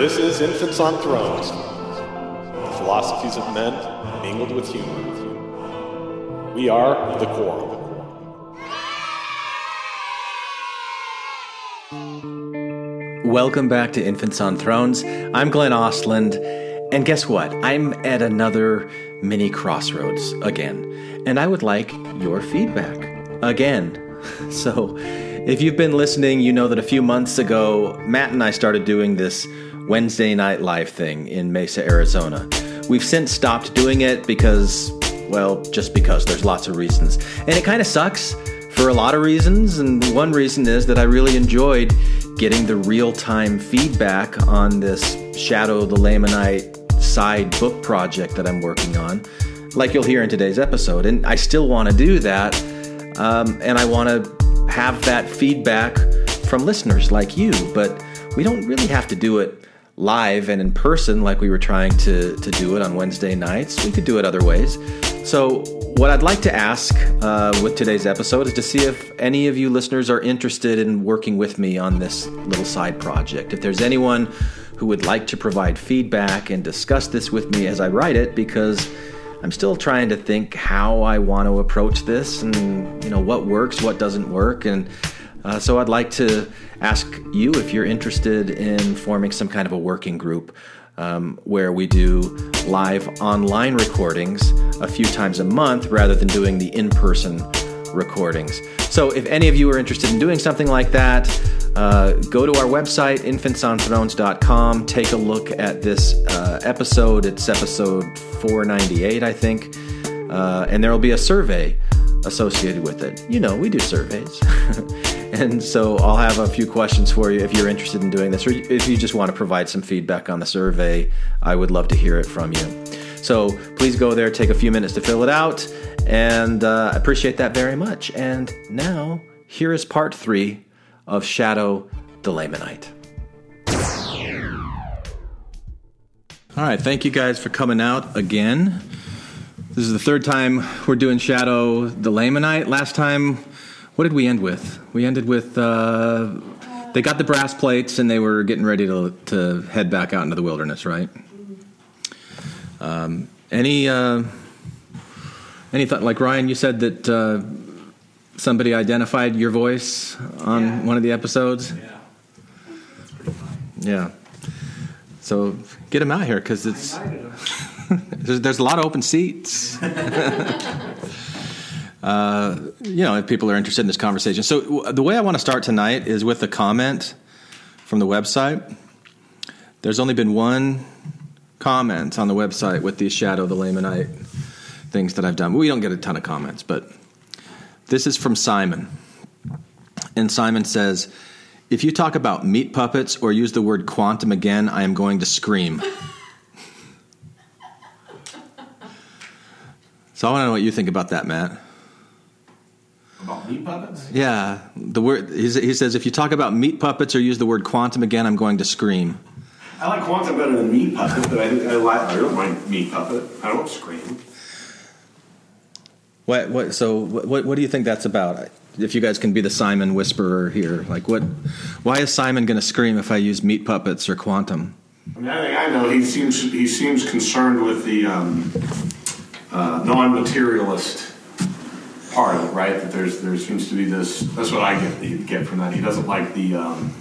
This is Infants on Thrones, the philosophies of men mingled with humor. We are the Quorum. Welcome back to Infants on Thrones. I'm Glenn Ostlund, and guess what? I'm at another mini crossroads again, and I would like your feedback again. So, if you've been listening, you know that a few months ago, Matt and I started doing this Wednesday night live thing in Mesa, Arizona. We've since stopped doing it because, well, just because there's lots of reasons. And it kind of sucks for a lot of reasons, and one reason is that I really enjoyed getting the real time feedback on this Shadow the Lamanite side book project that I'm working on, like you'll hear in today's episode. And I still want to do that, um, and I want to have that feedback from listeners like you, but we don't really have to do it live and in person like we were trying to, to do it on Wednesday nights. We could do it other ways. So, what I'd like to ask uh, with today's episode is to see if any of you listeners are interested in working with me on this little side project. If there's anyone who would like to provide feedback and discuss this with me as I write it, because I'm still trying to think how I want to approach this and you know what works, what doesn't work, and uh, so I'd like to ask you if you're interested in forming some kind of a working group um, where we do live online recordings a few times a month rather than doing the in person recordings. So, if any of you are interested in doing something like that, uh, go to our website, infantsonthrones.com, take a look at this uh, episode. It's episode 498, I think, uh, and there will be a survey associated with it. You know, we do surveys. and so I'll have a few questions for you if you're interested in doing this, or if you just want to provide some feedback on the survey, I would love to hear it from you. So please go there, take a few minutes to fill it out, and uh, I appreciate that very much. And now, here is part three of Shadow the Lamanite. All right, thank you guys for coming out again. This is the third time we're doing Shadow the Lamanite. Last time, what did we end with? We ended with uh, they got the brass plates and they were getting ready to, to head back out into the wilderness, right? Um, any uh, any thought? Like Ryan, you said that uh, somebody identified your voice on Yeah. one of the episodes. Yeah. That's pretty. Yeah. So get him out here because it's I invited him. there's, there's a lot of open seats. uh, you know, if people are interested in this conversation. So w- the way I want to start tonight is with a comment from the website. There's only been one comment on the website with these Shadow the Lamanite things that I've done. We don't get a ton of comments, but this is from Simon. And Simon says, if you talk about meat puppets or use the word quantum again, I am going to scream. so I want to know what you think about that, Matt. About meat puppets? Yeah, the word he says if you talk about meat puppets or use the word quantum again, I'm going to scream. I like quantum better than meat puppet, but I, I like I don't mind meat puppet. I don't scream. What? What? So what? What do you think that's about? If you guys can be the Simon whisperer here, like what? Why is Simon going to scream if I use meat puppets or quantum? I mean, I think I know he seems he seems concerned with the um, uh, non-materialist part of it, right? That there's there seems to be this. That's what I get get from that. He doesn't like the um,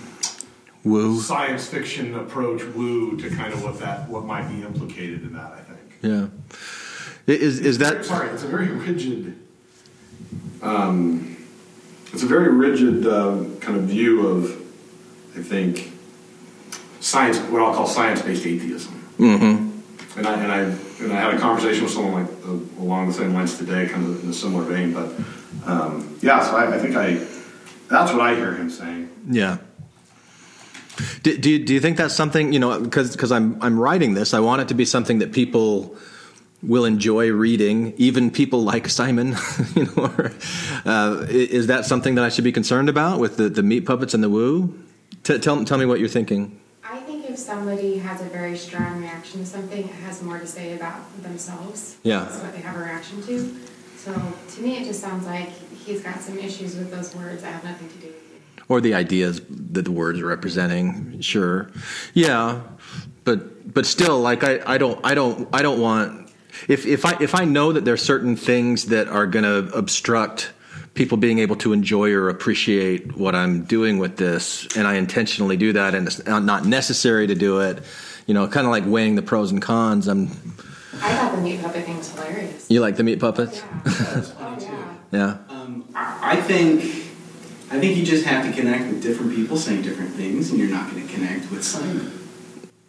Woo. science fiction approach, woo, to kind of what that what might be implicated in that. I think. Yeah. Is is that? sorry? It's a very rigid. Um, it's a very rigid um, kind of view of, I think, science. What I'll call science-based atheism. Mm-hmm. And I and I and I had a conversation with someone like along the same lines today, kind of in a similar vein. But um, yeah, so I, I think I that's what I hear him saying. Yeah. Do, do, you, do you think that's something you know? Because because I'm I'm writing this, I want it to be something that people will enjoy reading, even people like Simon. you know, or, uh, is that something that I should be concerned about with the, the meat puppets and the woo? T- tell tell me what you're thinking. I somebody has a very strong reaction to something, it has more to say about themselves. Yeah. That's what they have a reaction to. So to me, it just sounds like he's got some issues with those words that have nothing to do with you. or the ideas that the words are representing. Sure, yeah, but but still, like I, I don't I don't I don't want if if I if I know that there's certain things that are going to obstruct people being able to enjoy or appreciate what I'm doing with this, and I intentionally do that, and it's not necessary to do it. You know, kind of like weighing the pros and cons. I'm. I thought the meat puppet thing was hilarious. You like the meat puppets? Yeah. That's too. yeah. Yeah. Um, I I think, I think you just have to connect with different people saying different things, and you're not going to connect with Simon.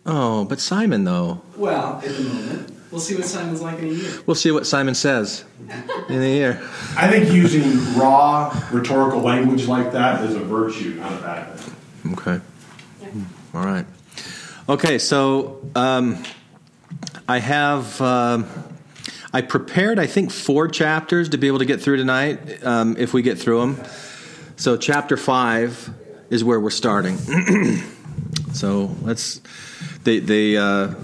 Oh, but Simon though. Well, at the moment, we'll see what Simon's like in a year. We'll see what Simon says in the year. I think using raw rhetorical language like that is a virtue, not a bad thing. Okay. Yeah. All right. Okay, so um, I have um I prepared I think four chapters to be able to get through tonight um, if we get through them. So chapter five is where we're starting. so let's they they. Uh,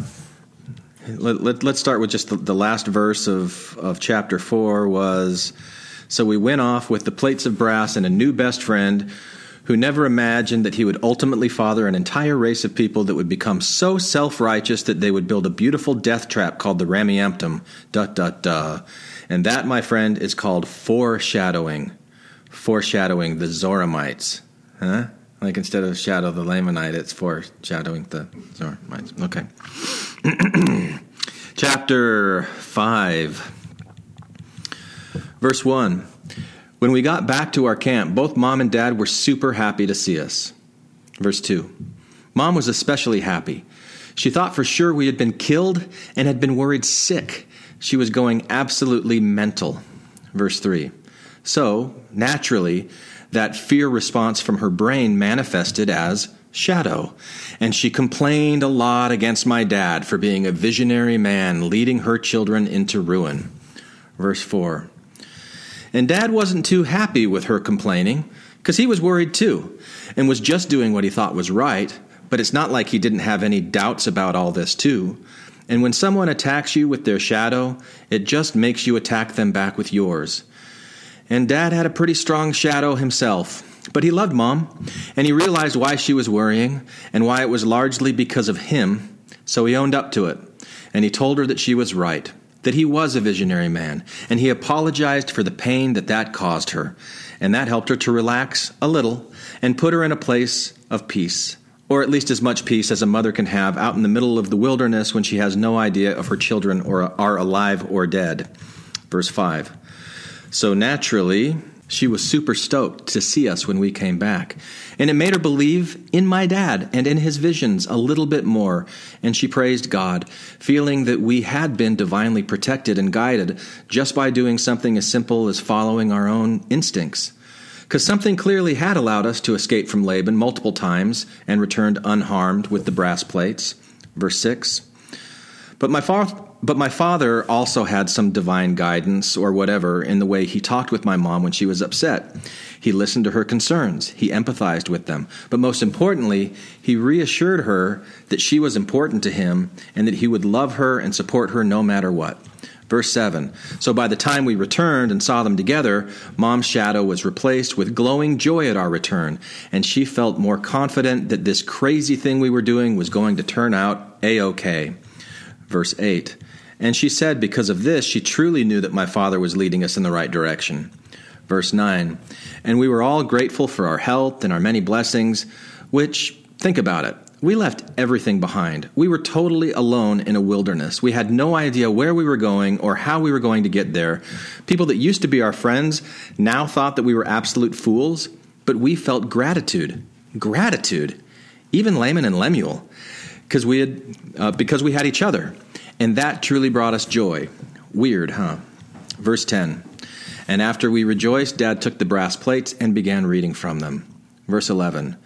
let, let, let's start with just the, the last verse of, of chapter 4 was so we went off with the plates of brass and a new best friend who never imagined that he would ultimately father an entire race of people that would become so self-righteous that they would build a beautiful death trap called the Rameumptom. Dot dot dot. And that, my friend, is called foreshadowing. Foreshadowing the Zoramites. Huh? Like instead of shadow the Lamanite, it's foreshadowing the Zoramites. Okay. Chapter 5, verse 1. When we got back to our camp, both mom and dad were super happy to see us. Verse 2. Mom was especially happy. She thought for sure we had been killed and had been worried sick. She was going absolutely mental. Verse 3. So, naturally, that fear response from her brain manifested as shadow. And she complained a lot against my dad for being a visionary man leading her children into ruin. Verse 4. And dad wasn't too happy with her complaining because he was worried too and was just doing what he thought was right, but it's not like he didn't have any doubts about all this too. And when someone attacks you with their shadow, it just makes you attack them back with yours. And dad had a pretty strong shadow himself. But he loved mom, and he realized why she was worrying and why it was largely because of him, so he owned up to it. And he told her that she was right, that he was a visionary man, and he apologized for the pain that that caused her. And that helped her to relax a little and put her in a place of peace, or at least as much peace as a mother can have out in the middle of the wilderness when she has no idea if her children are alive or dead. Verse 5. So naturally, she was super stoked to see us when we came back. And it made her believe in my dad and in his visions a little bit more. And she praised God, feeling that we had been divinely protected and guided just by doing something as simple as following our own instincts. Because something clearly had allowed us to escape from Laban multiple times and returned unharmed with the brass plates. Verse 6. But my, fa- but my father also had some divine guidance or whatever in the way he talked with my mom when she was upset. He listened to her concerns, he empathized with them, but most importantly, he reassured her that she was important to him and that he would love her and support her no matter what. Verse 7 So by the time we returned and saw them together, Mom's shadow was replaced with glowing joy at our return, and she felt more confident that this crazy thing we were doing was going to turn out A OK. Verse 8 And she said, because of this, she truly knew that my father was leading us in the right direction. Verse 9 And we were all grateful for our health and our many blessings, which, think about it, we left everything behind. We were totally alone in a wilderness. We had no idea where we were going or how we were going to get there. People that used to be our friends now thought that we were absolute fools, but we felt gratitude. Gratitude. Even Laman and Lemuel because we had uh, because we had each other, and that truly brought us joy. Weird, huh? Verse ten. And after we rejoiced, Dad took the brass plates and began reading from them. Verse eleven.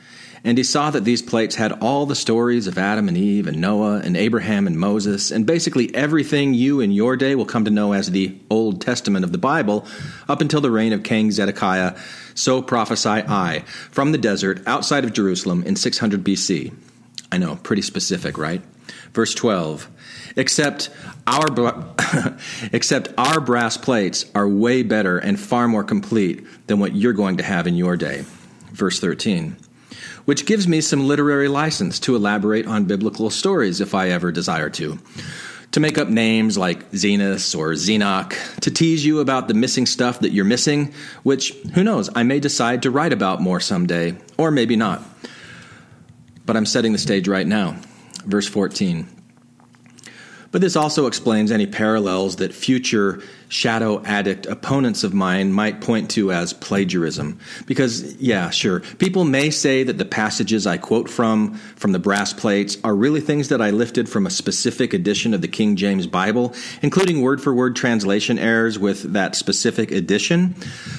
And he saw that these plates had all the stories of Adam and Eve and Noah and Abraham and Moses, and basically everything you in your day will come to know as the Old Testament of the Bible, up until the reign of King Zedekiah. So prophesy I from the desert outside of Jerusalem in 600 BC. I know, pretty specific, right? Verse 12. Except our except our brass plates are way better and far more complete than what you're going to have in your day. verse 13, which gives me some literary license to elaborate on biblical stories if I ever desire to. To make up names like Zenos or Zenock, to tease you about the missing stuff that you're missing, which, who knows, I may decide to write about more someday, or maybe not. But I'm setting the stage right now. Verse 14. But this also explains any parallels that future shadow addict opponents of mine might point to as plagiarism. Because, yeah, sure, people may say that the passages I quote from, from the brass plates, are really things that I lifted from a specific edition of the King James Bible, including word for word translation errors with that specific edition.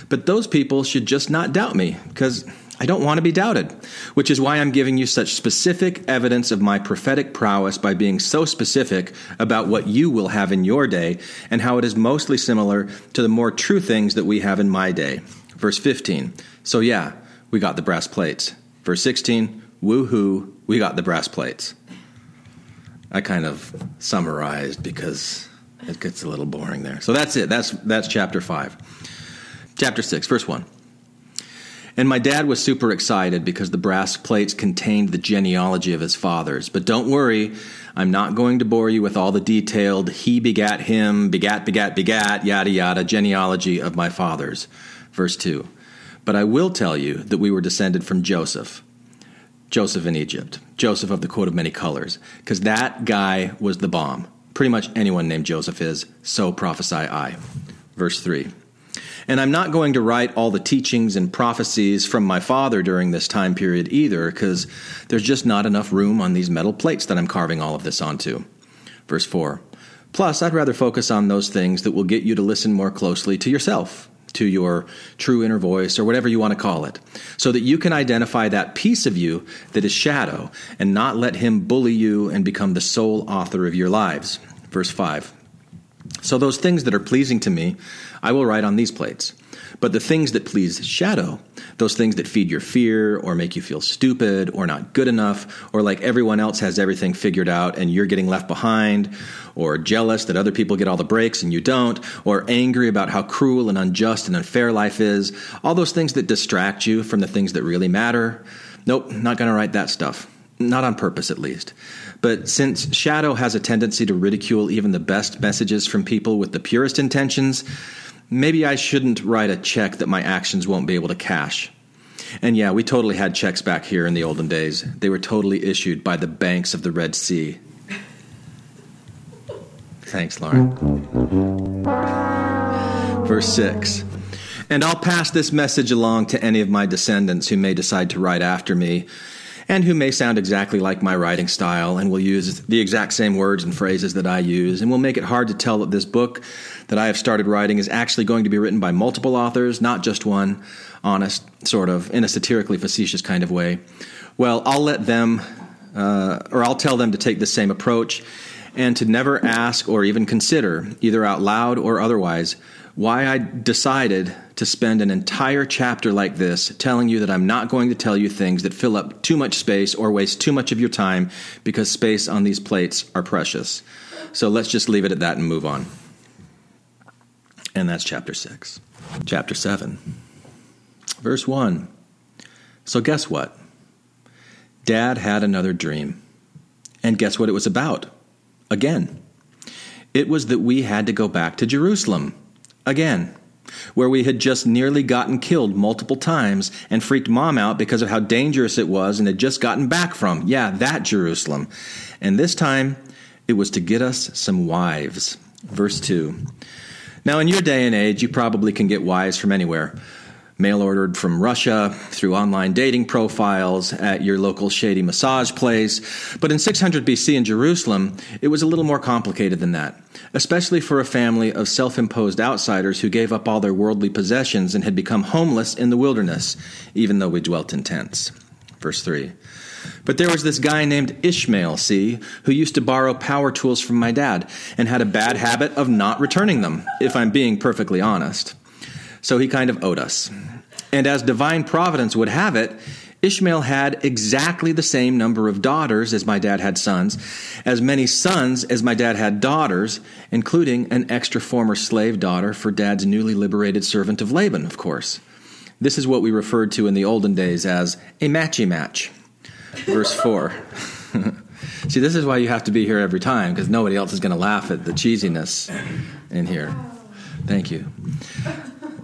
But those people should just not doubt me, because I don't want to be doubted, which is why I'm giving you such specific evidence of my prophetic prowess by being so specific about what you will have in your day and how it is mostly similar to the more true things that we have in my day. Verse 15. So, yeah, we got the brass plates. Verse 16. Woohoo, we got the brass plates. I kind of summarized because it gets a little boring there. So that's it. That's that's chapter 5. Chapter 6, verse 1. And my dad was super excited because the brass plates contained the genealogy of his fathers. But don't worry, I'm not going to bore you with all the detailed he begat him, begat, begat, begat, yada, yada, genealogy of my fathers. Verse 2. But I will tell you that we were descended from Joseph. Joseph in Egypt. Joseph of the coat of many colors. Because that guy was the bomb. Pretty much anyone named Joseph is, so prophesy I. Verse 3. And I'm not going to write all the teachings and prophecies from my father during this time period either, because there's just not enough room on these metal plates that I'm carving all of this onto. Verse 4. Plus, I'd rather focus on those things that will get you to listen more closely to yourself, to your true inner voice, or whatever you want to call it, so that you can identify that piece of you that is shadow and not let him bully you and become the sole author of your lives. Verse 5. So, those things that are pleasing to me, I will write on these plates. But the things that please shadow, those things that feed your fear or make you feel stupid or not good enough, or like everyone else has everything figured out and you're getting left behind, or jealous that other people get all the breaks and you don't, or angry about how cruel and unjust and unfair life is, all those things that distract you from the things that really matter. Nope, not going to write that stuff. Not on purpose, at least. But since Shadow has a tendency to ridicule even the best messages from people with the purest intentions, maybe I shouldn't write a check that my actions won't be able to cash. And yeah, we totally had checks back here in the olden days. They were totally issued by the banks of the Red Sea. Thanks, Lauren. Verse 6. And I'll pass this message along to any of my descendants who may decide to write after me and who may sound exactly like my writing style and will use the exact same words and phrases that I use, and will make it hard to tell that this book that I have started writing is actually going to be written by multiple authors, not just one, honest, sort of, in a satirically facetious kind of way. Well, I'll let them, uh, or I'll tell them to take the same approach and to never ask or even consider, either out loud or otherwise, why I decided to spend an entire chapter like this telling you that I'm not going to tell you things that fill up too much space or waste too much of your time because space on these plates are precious. So let's just leave it at that and move on. And that's chapter 6. Chapter 7, verse 1. So, guess what? Dad had another dream. And guess what it was about? Again. It was that we had to go back to Jerusalem again, where we had just nearly gotten killed multiple times and freaked mom out because of how dangerous it was and had just gotten back from. Yeah, that Jerusalem. And this time, it was to get us some wives. Verse 2. Now, in your day and age, you probably can get wives from anywhere mail ordered from Russia, through online dating profiles, at your local shady massage place. But in 600 BC in Jerusalem, it was a little more complicated than that, especially for a family of self imposed outsiders who gave up all their worldly possessions and had become homeless in the wilderness, even though we dwelt in tents. Verse 3. But there was this guy named Ishmael, see, who used to borrow power tools from my dad and had a bad habit of not returning them, if I'm being perfectly honest. So he kind of owed us. And as divine providence would have it, Ishmael had exactly the same number of daughters as my dad had sons, as many sons as my dad had daughters, including an extra former slave daughter for dad's newly liberated servant of Laban, of course. This is what we referred to in the olden days as a matchy match. Verse 4. See, this is why you have to be here every time because nobody else is going to laugh at the cheesiness in here. Thank you.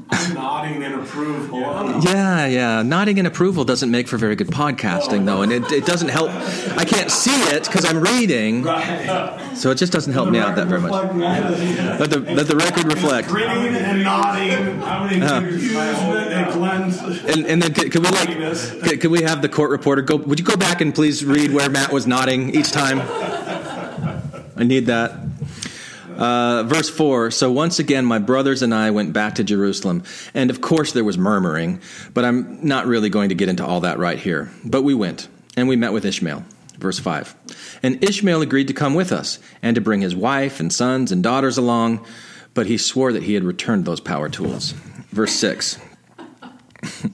Nodding in approval. Yeah, yeah. Nodding in approval doesn't make for very good podcasting, though, and it, it doesn't help. I can't see it because I'm reading, so it just doesn't help me out that very much. Let the, let the record reflect. Grinning and nodding. Amusement and Glenn's. And, and then can, can we like can, can we have the court reporter go? Would you go back and please read where Matt was nodding each time? I need that. Uh, verse 4 So once again, my brothers and I went back to Jerusalem. And of course, there was murmuring, but I'm not really going to get into all that right here. But we went, and we met with Ishmael. Verse 5 And Ishmael agreed to come with us, and to bring his wife and sons and daughters along, but he swore that he had returned those power tools. Verse 6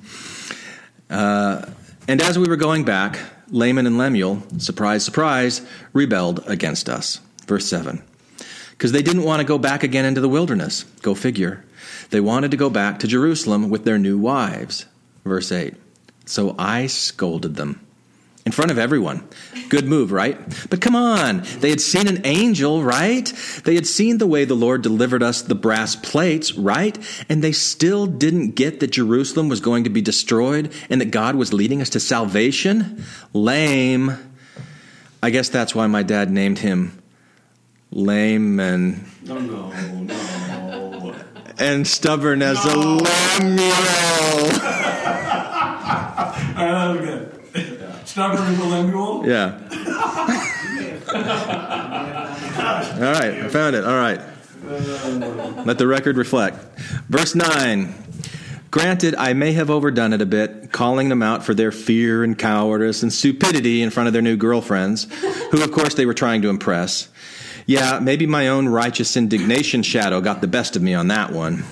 uh, And as we were going back, Laman and Lemuel, surprise, surprise, rebelled against us. Verse 7 because they didn't want to go back again into the wilderness. Go figure. They wanted to go back to Jerusalem with their new wives. Verse 8. So I scolded them in front of everyone. Good move, right? But come on. They had seen an angel, right? They had seen the way the Lord delivered us the brass plates, right? And they still didn't get that Jerusalem was going to be destroyed and that God was leading us to salvation? Lame. I guess that's why my dad named him lame and No, no, no. and stubborn as a. All right, that was good. Stubborn as a Lemuel. Yeah. All right, I found it. All right. Let the record reflect. Verse 9. Granted, I may have overdone it a bit, calling them out for their fear and cowardice and stupidity in front of their new girlfriends, who, of course, they were trying to impress. Yeah, maybe my own righteous indignation shadow got the best of me on that one.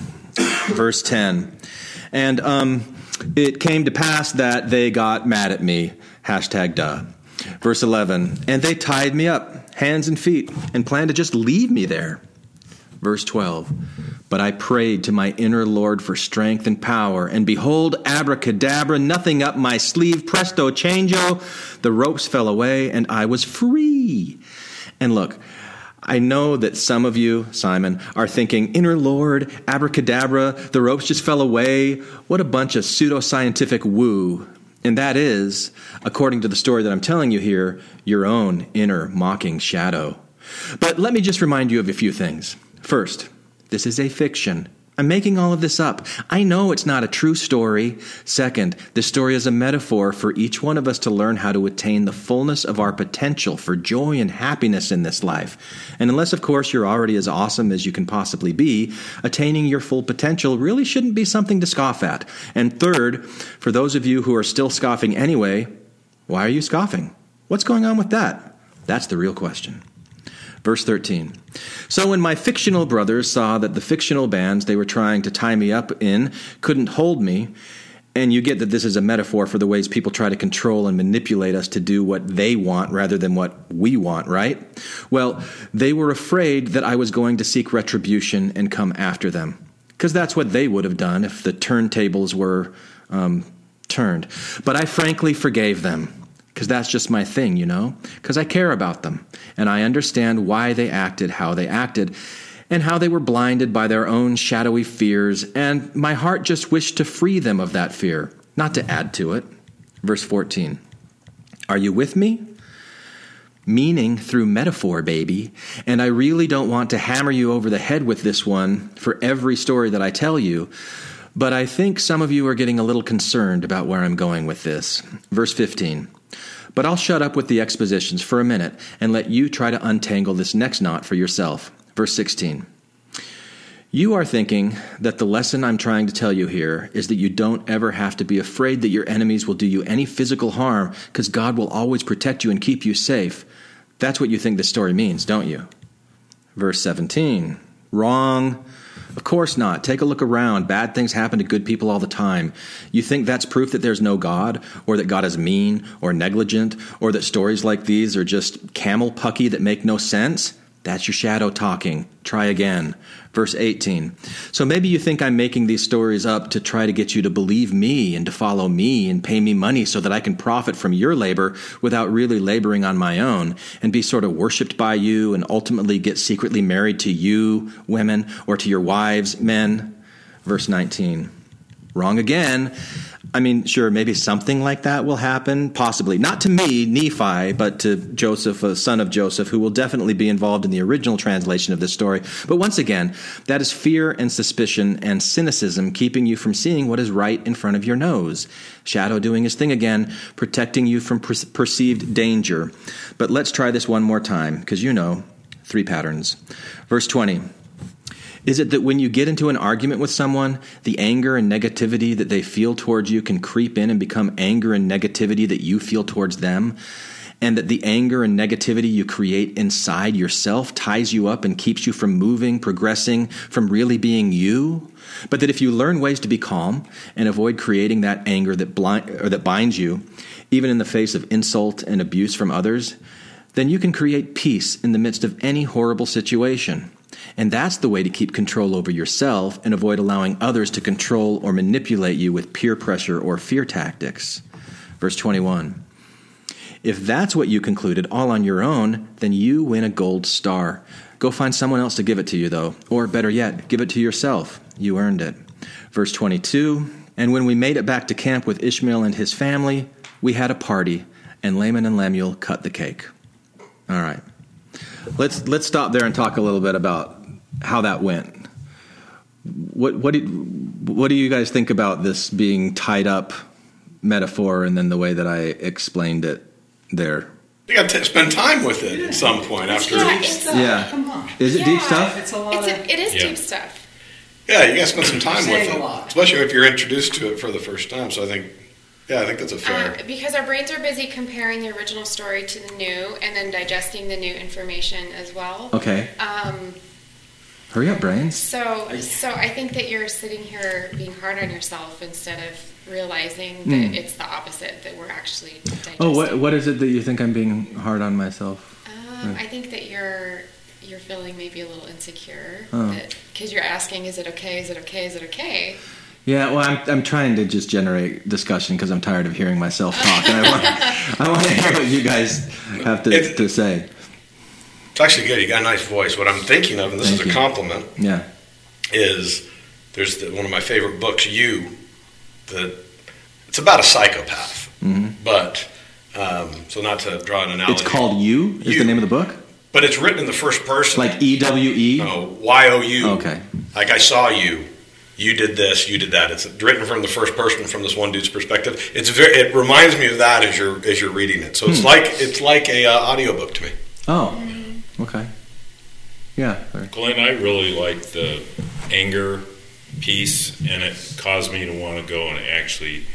Verse 10. And um, it came to pass that they got mad at me. Hashtag duh. Verse 11. And they tied me up, hands and feet, and planned to just leave me there. Verse 12. But I prayed to my inner Lord for strength and power, and behold, abracadabra, nothing up my sleeve, presto changeo, the ropes fell away, and I was free. And look, I know that some of you, Simon, are thinking, inner Lord, abracadabra, the ropes just fell away. What a bunch of pseudoscientific woo. And that is, according to the story that I'm telling you here, your own inner mocking shadow. But let me just remind you of a few things. First, this is a fiction. I'm making all of this up. I know it's not a true story. Second, this story is a metaphor for each one of us to learn how to attain the fullness of our potential for joy and happiness in this life. And unless, of course, you're already as awesome as you can possibly be, attaining your full potential really shouldn't be something to scoff at. And third, for those of you who are still scoffing anyway, why are you scoffing? What's going on with that? That's the real question. Verse 13. So when my fictional brothers saw that the fictional bands they were trying to tie me up in couldn't hold me, and you get that this is a metaphor for the ways people try to control and manipulate us to do what they want rather than what we want, right? Well, they were afraid that I was going to seek retribution and come after them. Because that's what they would have done if the turntables were um, turned. But I frankly forgave them because that's just my thing, you know? Because I care about them and I understand why they acted how they acted and how they were blinded by their own shadowy fears, and my heart just wished to free them of that fear, not to add to it. Verse 14 Are you with me? Meaning through metaphor, baby. And I really don't want to hammer you over the head with this one for every story that I tell you. But I think some of you are getting a little concerned about where I'm going with this. Verse 15. But I'll shut up with the expositions for a minute and let you try to untangle this next knot for yourself. Verse 16. You are thinking that the lesson I'm trying to tell you here is that you don't ever have to be afraid that your enemies will do you any physical harm because God will always protect you and keep you safe. That's what you think this story means, don't you? Verse 17. Wrong. Of course not. Take a look around. Bad things happen to good people all the time. You think that's proof that there's no God, or that God is mean, or negligent, or that stories like these are just camel pucky that make no sense? That's your shadow talking. Try again. Verse 18. So maybe you think I'm making these stories up to try to get you to believe me and to follow me and pay me money so that I can profit from your labor without really laboring on my own and be sort of worshiped by you and ultimately get secretly married to you, women, or to your wives, men. Verse 19. Wrong again. I mean, sure, maybe something like that will happen, possibly. Not to me, Nephi, but to Joseph, a son of Joseph, who will definitely be involved in the original translation of this story. But once again, that is fear and suspicion and cynicism keeping you from seeing what is right in front of your nose. Shadow doing his thing again, protecting you from per- perceived danger. But let's try this one more time, because you know, three patterns. Verse 20. Is it that when you get into an argument with someone, the anger and negativity that they feel towards you can creep in and become anger and negativity that you feel towards them? And that the anger and negativity you create inside yourself ties you up and keeps you from moving, progressing, from really being you? But that if you learn ways to be calm and avoid creating that anger that, blind, or that binds you, even in the face of insult and abuse from others, then you can create peace in the midst of any horrible situation. And that's the way to keep control over yourself and avoid allowing others to control or manipulate you with peer pressure or fear tactics. Verse 21. If that's what you concluded all on your own, then you win a gold star. Go find someone else to give it to you, though. Or better yet, give it to yourself. You earned it. Verse 22. And when we made it back to camp with Ishmael and his family, we had a party, and Laman and Lemuel cut the cake. All right. Let's let's stop there and talk a little bit about how that went. What what did, what do you guys think about this being tied up metaphor and then the way that I explained it there? You got to spend time with it at some point after. Yeah, it's a- Yeah. Come on. Is it deep stuff? It's a lot It's a, it is Yeah. deep stuff. Yeah, you got to spend some time with Saying a it, lot. especially if you're introduced to it for the first time. So I think, yeah, I think that's a fair. Um, because our brains are busy comparing the original story to the new and then digesting the new information as well. Okay. Um, Hurry up, brains. so, so I think that you're sitting here being hard on yourself instead of realizing that Hmm. it's the opposite that we're actually digesting. Oh, what what is it that you think I'm being hard on myself? Um, I think that you're you're feeling maybe a little insecure Oh. because you're asking, "Is it okay? Is it okay? Is it okay?" Yeah, well, I'm I'm trying to just generate discussion because I'm tired of hearing myself talk, and I want I want to hear what you guys have to, It- to say. It's actually good. You got a nice voice. What I'm thinking of, and this Thank is a you. compliment, Yeah. is there's the, one of my favorite books, You, that it's about a psychopath, but um, so not to draw an analogy. Mm-hmm. It's called You. Is You. the name of the book? but it's written in the first person, Like E W E. no, Y O U. Okay. Like I saw you. You did this. You did that. It's written from the first person, from this one dude's perspective. It's very. It reminds me of that as you're as you're reading it. So Hmm. it's like it's like a uh, audiobook to me. Oh. Okay. Yeah. sorry. Glenn, I really like the anger piece, and it caused me to want to go and actually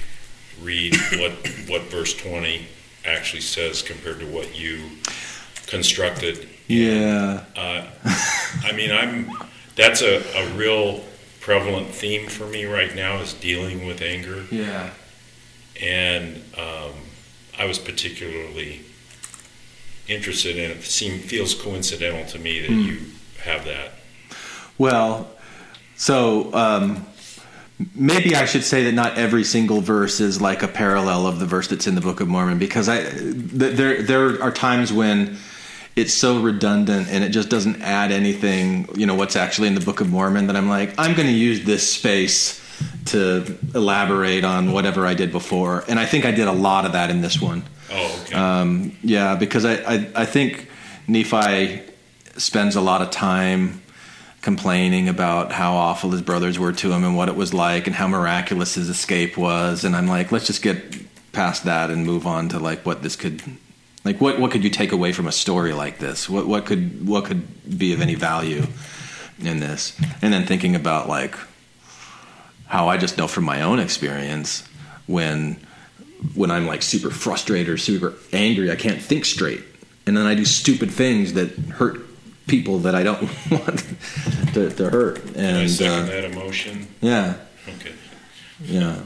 read what what verse twenty actually says compared to what you constructed. Yeah. Uh, I mean, I'm that's a, a real prevalent theme for me right now is dealing with anger, Yeah. and um, I was particularly interested in it. Seems feels coincidental to me that you have that. Well, so um, maybe I should say that not every single verse is like a parallel of the verse that's in the Book of Mormon, because I th- there there are times when it's so redundant and it just doesn't add anything. You know what's actually in the Book of Mormon that I'm like I'm going to use this space to elaborate on whatever I did before, and I think I did a lot of that in this one. Oh, okay. Um, yeah, because I, I, I think Nephi spends a lot of time complaining about how awful his brothers were to him and what it was like and how miraculous his escape was. And I'm like, let's just get past that and move on to like what this could, like what what could you take away from a story like this? What what could what could be of any value in this? And then thinking about like how I just know from my own experience when when I'm like super frustrated or super angry, I can't think straight, and then I do stupid things that hurt people that I don't want to, to hurt. And second uh, that emotion? yeah, Okay. yeah,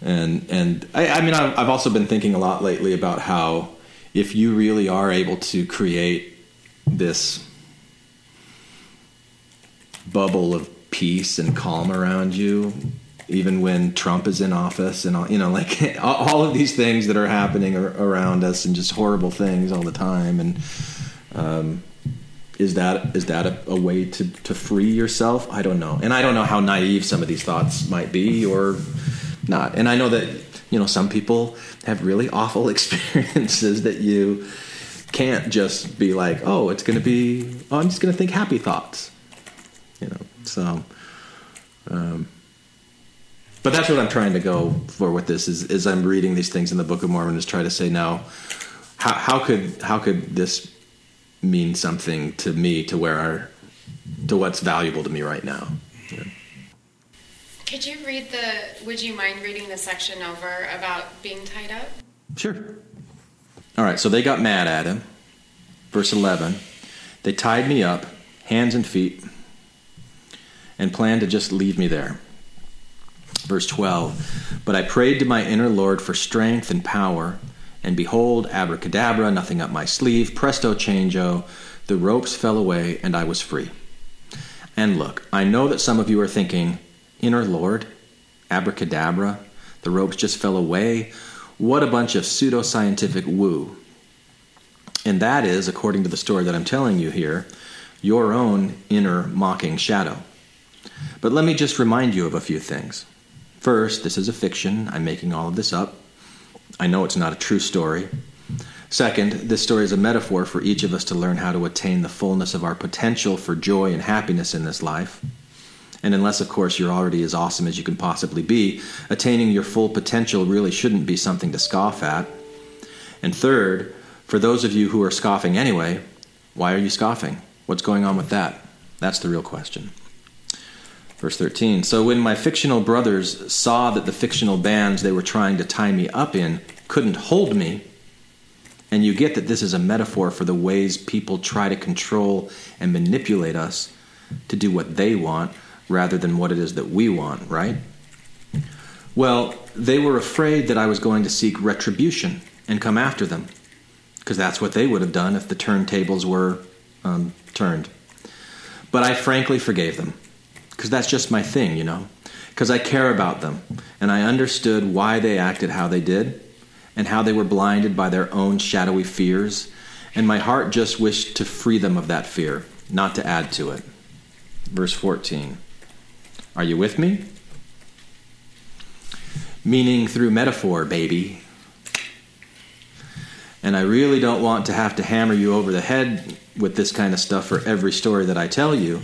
and and I, I mean I've, I've also been thinking a lot lately about how if you really are able to create this bubble of peace and calm around you, even when Trump is in office and all, you know, like all of these things that are happening around us and just horrible things all the time. And um, is that is that a, a, way to, to free yourself? I don't know, and I don't know how naive some of these thoughts might be or not. And I know that you know some people have really awful experiences that you can't just be like, oh, it's going to be, oh, I'm just going to think happy thoughts, you know. So, um, but that's what I'm trying to go for with this is, is I'm reading these things in the Book of Mormon is try to say now, how, how could how could this mean something to me to where our, to what's valuable to me right now? Could you read the? Would you mind reading the section over about being tied up? Sure. All right, so they got mad at him. Verse 11. They tied me up, hands and feet, and planned to just leave me there. Verse 12. But I prayed to my inner Lord for strength and power, and behold, abracadabra, nothing up my sleeve, presto changeo, the ropes fell away, and I was free. And look, I know that some of you are thinking, Inner Lord, abracadabra, the ropes just fell away. What a bunch of pseudoscientific woo. And that is, according to the story that I'm telling you here, your own inner mocking shadow. But let me just remind you of a few things. First, this is a fiction. I'm making all of this up. I know it's not a true story. Second, this story is a metaphor for each of us to learn how to attain the fullness of our potential for joy and happiness in this life. And unless, of course, you're already as awesome as you can possibly be, attaining your full potential really shouldn't be something to scoff at. And third, for those of you who are scoffing anyway, why are you scoffing? What's going on with that? That's the real question. Verse 13 So when my fictional brothers saw that the fictional bands they were trying to tie me up in couldn't hold me, and you get that this is a metaphor for the ways people try to control and manipulate us to do what they want rather than what it is that we want, right? Well, they were afraid that I was going to seek retribution and come after them, because that's what they would have done if the turntables were um, turned. But I frankly forgave them because that's just my thing, you know. Because I care about them, and I understood why they acted how they did, and how they were blinded by their own shadowy fears, and my heart just wished to free them of that fear, not to add to it. Verse 14 Are you with me? Meaning through metaphor, baby. And I really don't want to have to hammer you over the head with this kind of stuff for every story that I tell you,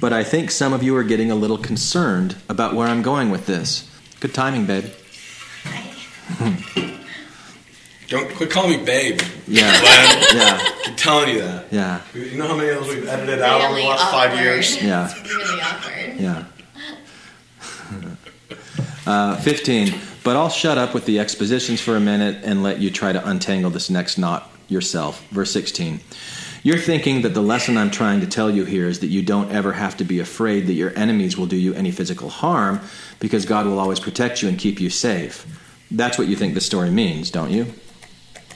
but I think some of you are getting a little concerned about where I'm going with this. Good timing, babe. Don't quit calling me babe. Yeah. Glenn. Yeah. I'm telling you that. Yeah. You know how many of those we've edited out over the Really last five years? Yeah. It's really awkward. Yeah. Uh, 15. But I'll shut up with the expositions for a minute and let you try to untangle this next knot yourself. Verse 16. You're thinking that the lesson I'm trying to tell you here is that you don't ever have to be afraid that your enemies will do you any physical harm because God will always protect you and keep you safe. That's what you think this story means, don't you?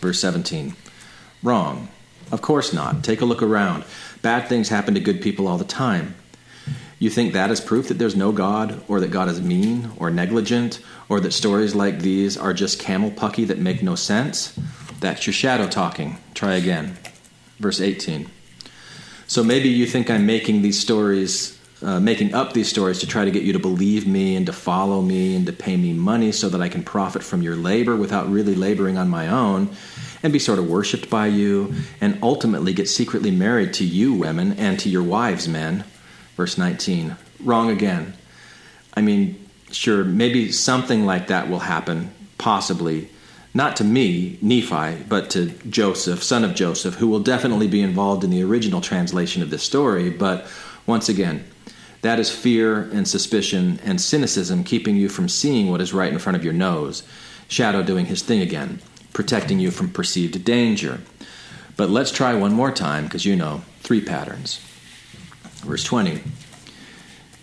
Verse 17. Wrong. Of course not. Take a look around. Bad things happen to good people all the time. You think that is proof that there's no God, or that God is mean, or negligent, or that stories like these are just camel pucky that make no sense? That's your shadow talking. Try again verse 18. So maybe you think I'm making these stories, uh, making up these stories to try to get you to believe me and to follow me and to pay me money so that I can profit from your labor without really laboring on my own and be sort of worshiped by you and ultimately get secretly married to you, women, and to your wives, men. Verse 19. Wrong again. I mean, sure, maybe something like that will happen, possibly not to me, Nephi, but to Joseph, son of Joseph, who will definitely be involved in the original translation of this story. But once again, that is fear and suspicion and cynicism keeping you from seeing what is right in front of your nose. Shadow doing his thing again, protecting you from perceived danger. But let's try one more time, because you know, three patterns. Verse 20.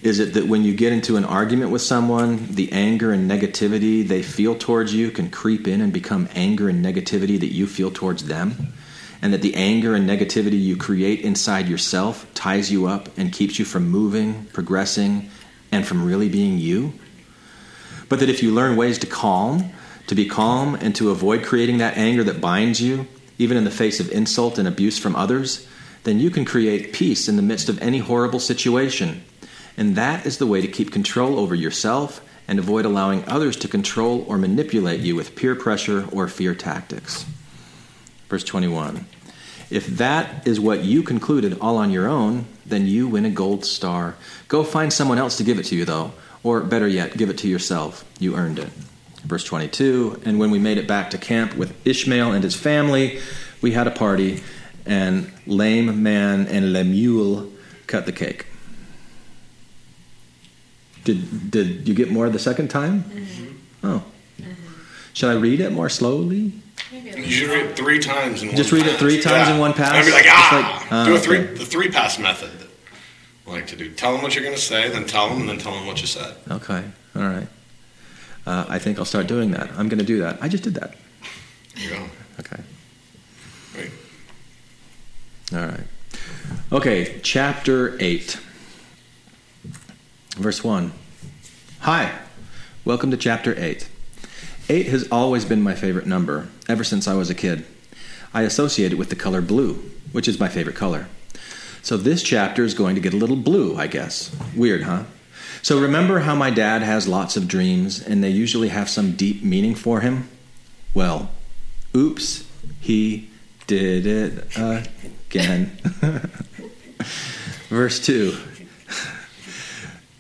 Is it that when you get into an argument with someone, the anger and negativity they feel towards you can creep in and become anger and negativity that you feel towards them? and that the anger and negativity you create inside yourself ties you up and keeps you from moving, progressing, and from really being you? But that if you learn ways to calm, to be calm, and to avoid creating that anger that binds you, even in the face of insult and abuse from others, then you can create peace in the midst of any horrible situation. And that is the way to keep control over yourself and avoid allowing others to control or manipulate you with peer pressure or fear tactics. Verse 21 If that is what you concluded all on your own, then you win a gold star. Go find someone else to give it to you, though, or better yet, give it to yourself. You earned it. Verse 22 And when we made it back to camp with Ishmael and his family, we had a party, and lame man and Lemuel cut the cake. Did, did you get more the second time? Oh. Should I read it more slowly? You should read it three times in one Just read it three times in one pass? And be like, ah! like- ah, Do a three, okay. the three pass method. I like to do. Tell them what you're going to say, then tell them, and then tell them what you said. Okay, all right. Uh, I think I'll start doing that. I'm going to do that. I just did that. There you go. Okay. All right. Okay, chapter 8, verse 1. Hi, welcome to chapter 8. 8 has always been my favorite number, ever since I was a kid. I associate it with the color blue, which is my favorite color. So this chapter is going to get a little blue, I guess. Weird, huh? So remember how my dad has lots of dreams, and they usually have some deep meaning for him? Well, oops, he did it again. Verse 2.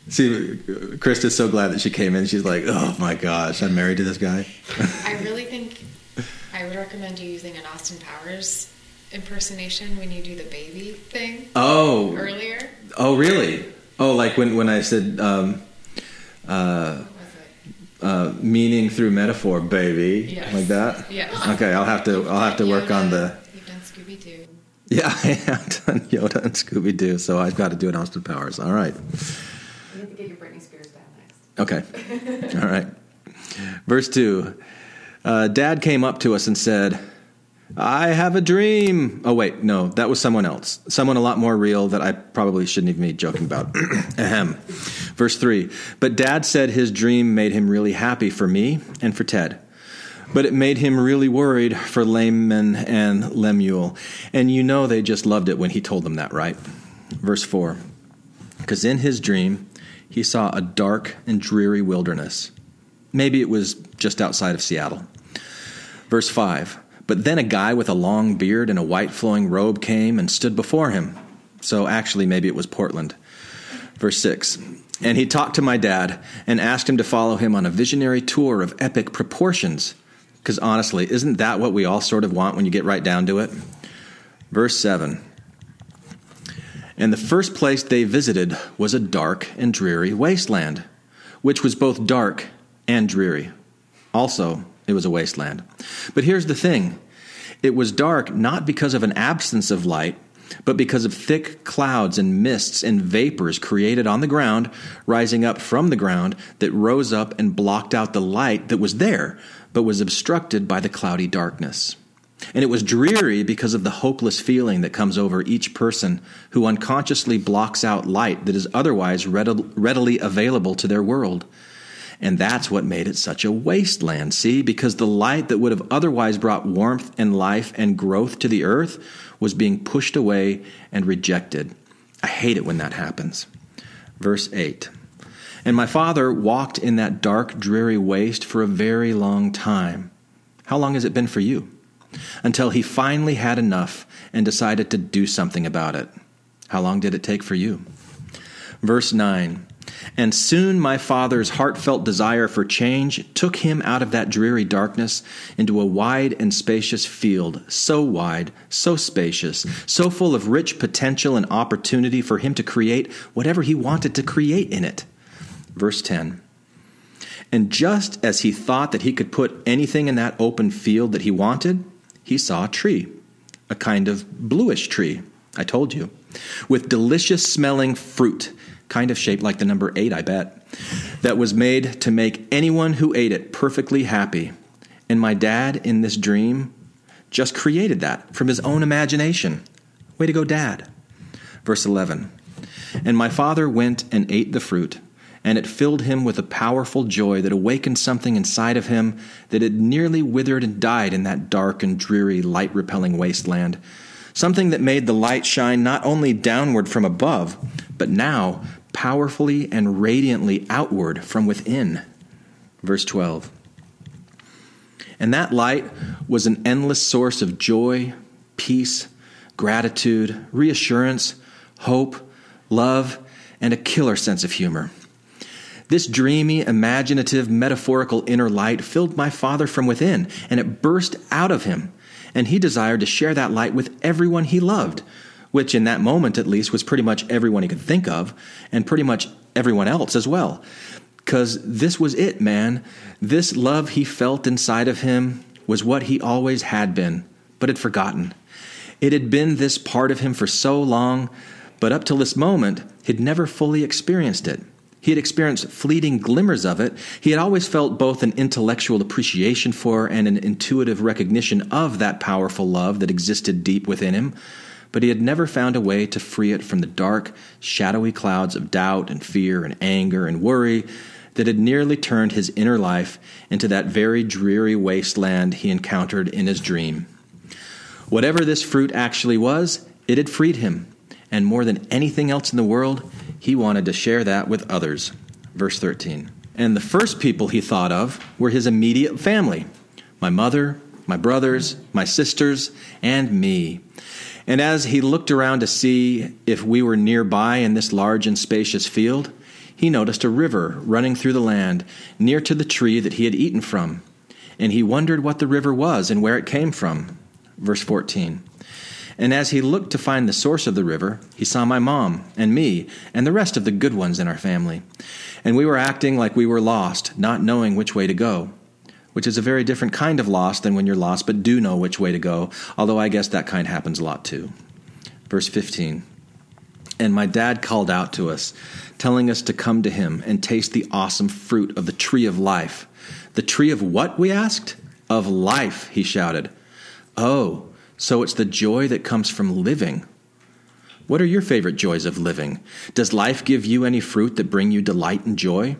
See, Krista's so glad that she came in. She's like, oh my gosh, I'm married to this guy. I really think I would recommend you using an Austin Powers impersonation when you do the baby thing Oh, earlier. oh, really? Oh, like when, when I said um, uh, What was it? Uh, meaning through metaphor, baby, Yes. like that. Yes. Okay, I'll have to I'll have to work on the. You've done Scooby Doo. Yeah, I have done Yoda and Scooby Doo, so I've got to do an Austin Powers. All right. You have to get your Britney Spears down next. Okay. All right. Verse 2 uh, Dad came up to us and said, I have a dream. Oh, wait, no, that was someone else. Someone a lot more real that I probably shouldn't even be joking about. Ahem. Verse 3 But Dad said his dream made him really happy for me and for Ted. But it made him really worried for Laman and Lemuel. And you know they just loved it when he told them that, right? Verse 4 because in his dream he saw a dark and dreary wilderness. Maybe it was just outside of Seattle. Verse 5 But then a guy with a long beard and a white flowing robe came and stood before him. So actually, maybe it was Portland. Verse 6 And he talked to my dad and asked him to follow him on a visionary tour of epic proportions. Because honestly, isn't that what we all sort of want when you get right down to it? Verse 7 and the first place they visited was a dark and dreary wasteland, which was both dark and dreary. Also, it was a wasteland. But here's the thing it was dark not because of an absence of light, but because of thick clouds and mists and vapors created on the ground, rising up from the ground, that rose up and blocked out the light that was there, but was obstructed by the cloudy darkness. And it was dreary because of the hopeless feeling that comes over each person who unconsciously blocks out light that is otherwise readily available to their world. And that's what made it such a wasteland, see? Because the light that would have otherwise brought warmth and life and growth to the earth was being pushed away and rejected. I hate it when that happens. Verse 8 And my father walked in that dark, dreary waste for a very long time. How long has it been for you? until he finally had enough and decided to do something about it. How long did it take for you? Verse 9 And soon my father's heartfelt desire for change took him out of that dreary darkness into a wide and spacious field, so wide, so spacious, so full of rich potential and opportunity for him to create whatever he wanted to create in it. Verse 10 And just as he thought that he could put anything in that open field that he wanted, he saw a tree, a kind of bluish tree, I told you, with delicious smelling fruit, kind of shaped like the number eight, I bet, that was made to make anyone who ate it perfectly happy. And my dad, in this dream, just created that from his own imagination. Way to go, Dad. Verse 11 And my father went and ate the fruit, and it filled him with a powerful joy that awakened something inside of him that had nearly withered and died in that dark and dreary, light repelling wasteland. Something that made the light shine not only downward from above, but now powerfully and radiantly outward from within. Verse 12. And that light was an endless source of joy, peace, gratitude, reassurance, hope, love, and a killer sense of humor. This dreamy, imaginative, metaphorical inner light filled my father from within, and it burst out of him. And he desired to share that light with everyone he loved, which in that moment at least was pretty much everyone he could think of, and pretty much everyone else as well. Because this was it, man. This love he felt inside of him was what he always had been, but had forgotten. It had been this part of him for so long, but up till this moment, he'd never fully experienced it. He had experienced fleeting glimmers of it. He had always felt both an intellectual appreciation for and an intuitive recognition of that powerful love that existed deep within him, but he had never found a way to free it from the dark, shadowy clouds of doubt and fear and anger and worry that had nearly turned his inner life into that very dreary wasteland he encountered in his dream. Whatever this fruit actually was, it had freed him, and more than anything else in the world, he wanted to share that with others. Verse 13. And the first people he thought of were his immediate family my mother, my brothers, my sisters, and me. And as he looked around to see if we were nearby in this large and spacious field, he noticed a river running through the land near to the tree that he had eaten from. And he wondered what the river was and where it came from. Verse 14. And as he looked to find the source of the river, he saw my mom and me and the rest of the good ones in our family. And we were acting like we were lost, not knowing which way to go, which is a very different kind of loss than when you're lost but do know which way to go, although I guess that kind happens a lot too. Verse 15. And my dad called out to us, telling us to come to him and taste the awesome fruit of the tree of life. The tree of what? We asked. Of life, he shouted. Oh, so it's the joy that comes from living. What are your favorite joys of living? Does life give you any fruit that bring you delight and joy?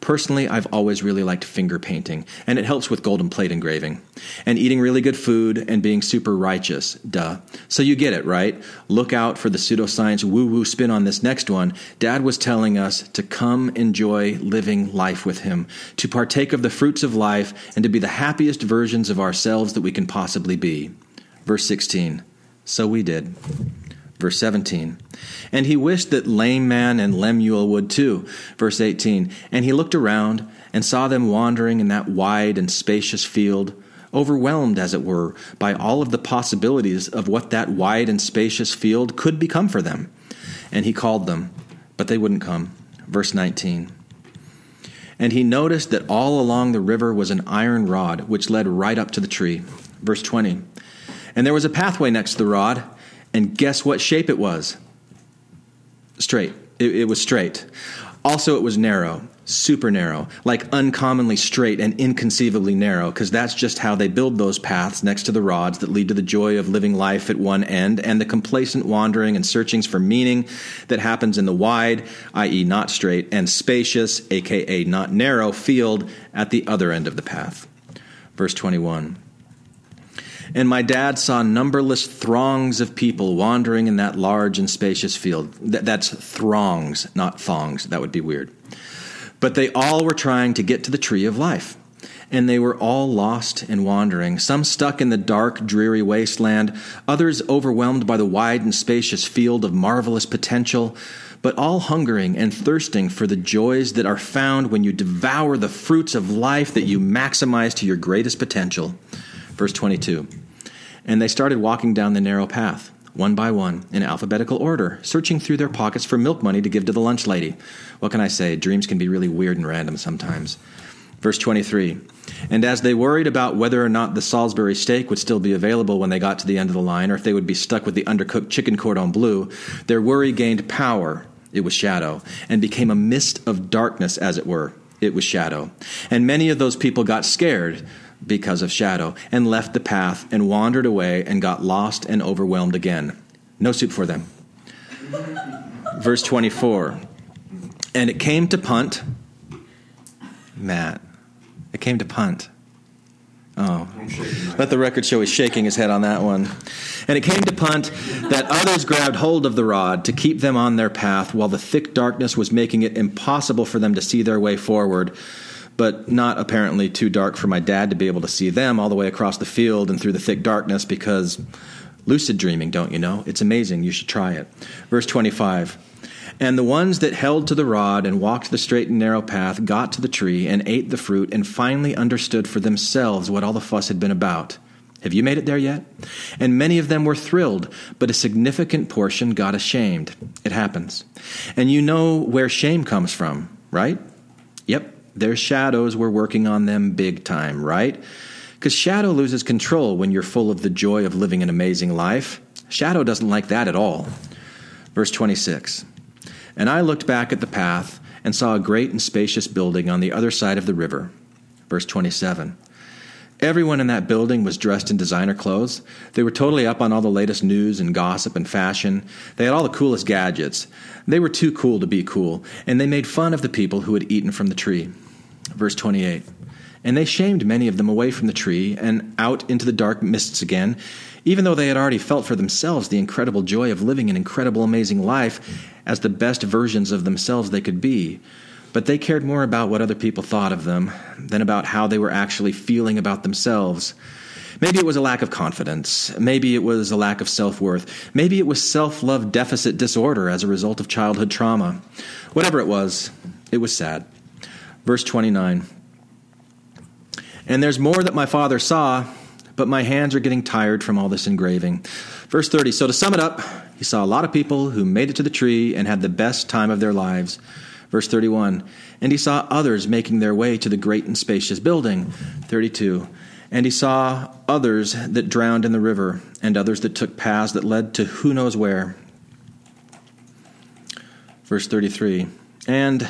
Personally, I've always really liked finger painting, and it helps with golden plate engraving. And eating really good food and being super righteous, duh. So you get it, right? Look out for the pseudoscience woo woo spin on this next one. Dad was telling us to come enjoy living life with him, to partake of the fruits of life, and to be the happiest versions of ourselves that we can possibly be. Verse 16. So we did. Verse 17. And he wished that lame man and Lemuel would too. Verse 18. And he looked around and saw them wandering in that wide and spacious field, overwhelmed, as it were, by all of the possibilities of what that wide and spacious field could become for them. And he called them, but they wouldn't come. Verse 19. And he noticed that all along the river was an iron rod which led right up to the tree. Verse 20. And there was a pathway next to the rod and guess what shape it was? Straight. It, it, was straight. Also, it was narrow, super narrow, like uncommonly straight and inconceivably narrow, because that's just how they build those paths next to the rods that lead to the joy of living life at one end and the complacent wandering and searchings for meaning that happens in the wide, i.e., not straight, and spacious, aka not narrow, field at the other end of the path. Verse 21. And my dad saw numberless throngs of people wandering in that large and spacious field. that's throngs, not thongs. That would be weird. But they all were trying to get to the tree of life. And they were all lost and wandering, some stuck in the dark, dreary wasteland, others overwhelmed by the wide and spacious field of marvelous potential, but all hungering and thirsting for the joys that are found when you devour the fruits of life that you maximize to your greatest potential. Verse 22 and they started walking down the narrow path, one by one, in alphabetical order, searching through their pockets for milk money to give to the lunch lady. What can I say? Dreams can be really weird and random sometimes. Verse 23 And as they worried about whether or not the Salisbury steak would still be available when they got to the end of the line, or if they would be stuck with the undercooked chicken cordon bleu, their worry gained power. It was shadow, and became a mist of darkness, as it were. It was shadow. And many of those people got scared because of shadow, and left the path and wandered away and got lost and overwhelmed again. No soup for them. Verse 24. And it came to punt. Matt, it came to punt. Oh, let the record show he's shaking his head on that one. And it came to punt that others grabbed hold of the rod to keep them on their path while the thick darkness was making it impossible for them to see their way forward, but not apparently too dark for my dad to be able to see them all the way across the field and through the thick darkness because lucid dreaming, don't you know? It's amazing. You should try it. Verse 25. And the ones that held to the rod and walked the straight and narrow path got to the tree and ate the fruit and finally understood for themselves what all the fuss had been about. Have you made it there yet? And many of them were thrilled, but a significant portion got ashamed. It happens. And you know where shame comes from, right? Their shadows were working on them big time, right? Because shadow loses control when you're full of the joy of living an amazing life. Shadow doesn't like that at all. Verse 26 And I looked back at the path and saw a great and spacious building on the other side of the river. Verse 27 Everyone in that building was dressed in designer clothes. They were totally up on all the latest news and gossip and fashion. They had all the coolest gadgets. They were too cool to be cool, and they made fun of the people who had eaten from the tree. Verse 28 And they shamed many of them away from the tree and out into the dark mists again, even though they had already felt for themselves the incredible joy of living an incredible, amazing life as the best versions of themselves they could be. But they cared more about what other people thought of them than about how they were actually feeling about themselves. Maybe it was a lack of confidence. Maybe it was a lack of self worth. Maybe it was self love deficit disorder as a result of childhood trauma. Whatever it was, it was sad. Verse 29 And there's more that my father saw, but my hands are getting tired from all this engraving. Verse 30 So to sum it up, he saw a lot of people who made it to the tree and had the best time of their lives. Verse 31 And he saw others making their way to the great and spacious building. 32 And he saw others that drowned in the river, and others that took paths that led to who knows where. Verse 33 And,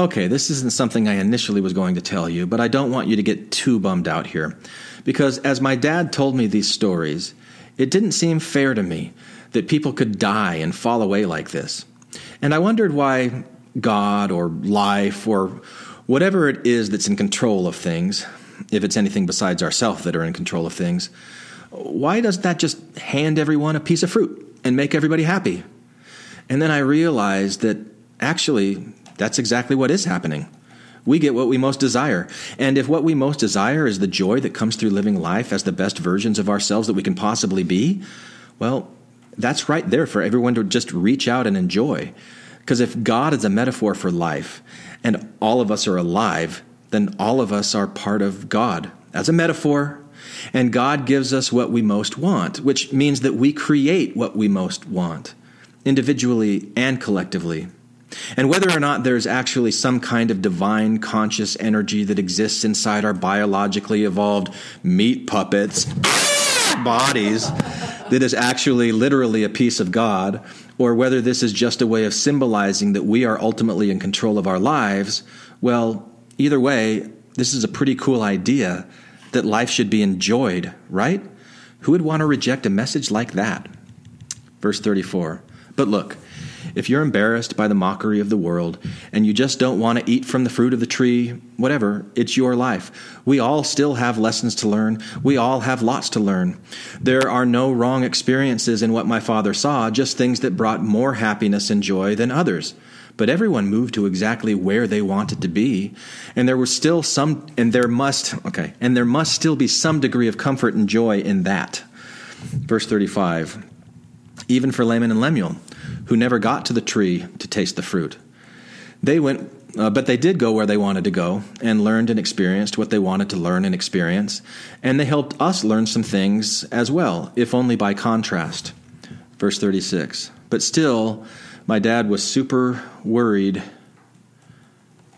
okay, this isn't something I initially was going to tell you, but I don't want you to get too bummed out here. Because as my dad told me these stories, it didn't seem fair to me that people could die and fall away like this. And I wondered why God or life or whatever it is that's in control of things, if it's anything besides ourselves that are in control of things, why doesn't that just hand everyone a piece of fruit and make everybody happy? And then I realized that actually that's exactly what is happening. We get what we most desire. And if what we most desire is the joy that comes through living life as the best versions of ourselves that we can possibly be, well, that's right there for everyone to just reach out and enjoy. Because if God is a metaphor for life and all of us are alive, then all of us are part of God as a metaphor. And God gives us what we most want, which means that we create what we most want, individually and collectively. And whether or not there's actually some kind of divine conscious energy that exists inside our biologically evolved meat puppets bodies that is actually literally a piece of God, or whether this is just a way of symbolizing that we are ultimately in control of our lives, well, either way, this is a pretty cool idea that life should be enjoyed, right? Who would want to reject a message like that? Verse 34. But look, if you're embarrassed by the mockery of the world and you just don't want to eat from the fruit of the tree, whatever, it's your life. We all still have lessons to learn. We all have lots to learn. There are no wrong experiences in what my father saw, just things that brought more happiness and joy than others. But everyone moved to exactly where they wanted to be, and there was still some, and there must, okay, and there must still be some degree of comfort and joy in that. Verse 35 even for Laman and Lemuel, who never got to the tree to taste the fruit. They went, uh, but they did go where they wanted to go and learned and experienced what they wanted to learn and experience, and they helped us learn some things as well, if only by contrast. Verse 36. But still, my dad was super worried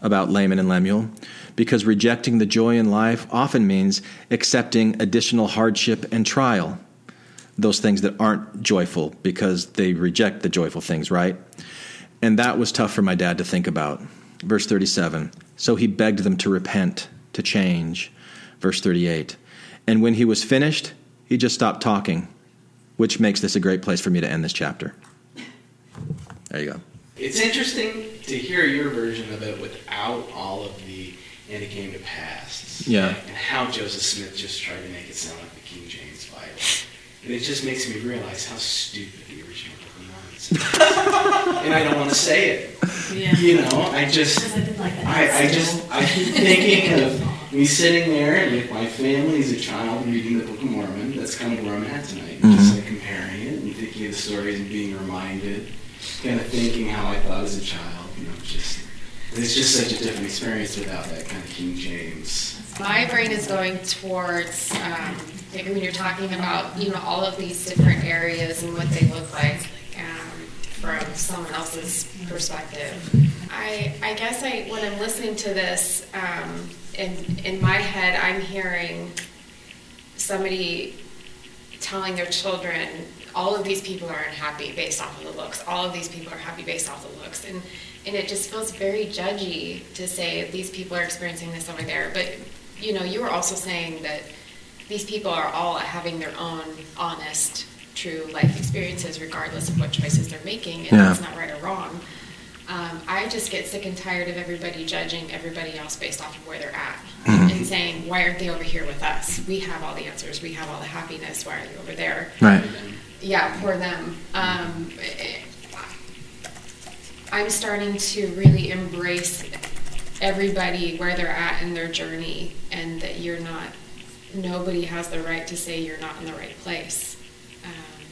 about Laman and Lemuel because rejecting the joy in life often means accepting additional hardship and trial those things that aren't joyful because they reject the joyful things, right? And that was tough for my dad to think about. Verse 37 So he begged them to repent, to change. verse 38. And when he was finished, he just stopped talking, which makes this a great place for me to end this chapter. There you go. It's interesting to hear your version of it without all of the and it came to pass. Yeah. And how Joseph Smith just tried to make it sound like the King James Bible. And it just makes me realize how stupid the original Book of Mormon is. and I don't want to say it. Yeah. You know, I just, I like. I, I just, I keep thinking of me sitting there with my family as a child reading the Book of Mormon. That's kind of where I'm at tonight. Just like comparing it and thinking of the stories and being reminded, kind of thinking how I thought as a child. You know, just it's just such a different experience without that kind of King James. My brain is going towards um, maybe when you're talking about you know all of these different areas and what they look like um, from someone else's perspective. I I guess I when I'm listening to this um, in in my head I'm hearing somebody telling their children all of these people are unhappy based off of the looks. All of these people are happy based off the looks. And and it just feels very judgy to say these people are experiencing this over there. But you know you were also saying that these people are all having their own honest true life experiences regardless of what choices they're making and Yeah. that's not right or wrong um, I just get sick and tired of everybody judging everybody else based off of where they're at and saying, why aren't they over here with us? We have all the answers. We have all the happiness. Why are they over there? Right. Yeah, for them. Um, I'm starting to really embrace everybody where they're at in their journey and that you're not, nobody has the right to say you're not in the right place. Um,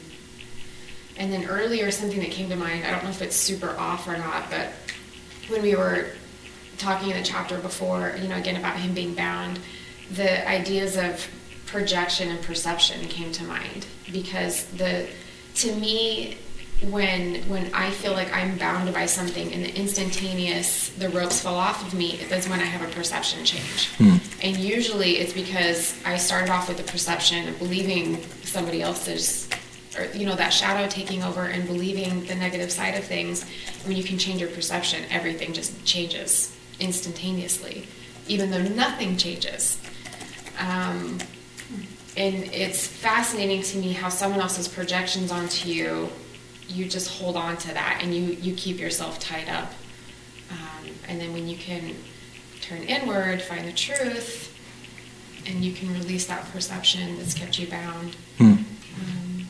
and then earlier, something that came to mind, I don't know if it's super off or not, but when we were talking in the chapter before, you know, again about him being bound, the ideas of projection and perception came to mind because the to me when when I feel like I'm bound by something and the instantaneous the ropes fall off of me, that's when I have a perception change. And usually it's because I started off with a perception of believing somebody else's or you know that shadow taking over and believing the negative side of things. When you can change your perception everything just changes instantaneously even though nothing changes. Um, and it's fascinating to me how someone else's projections onto you you just hold on to that and you you keep yourself tied up um, and then when you can turn inward find the truth and you can release that perception that's kept you bound um,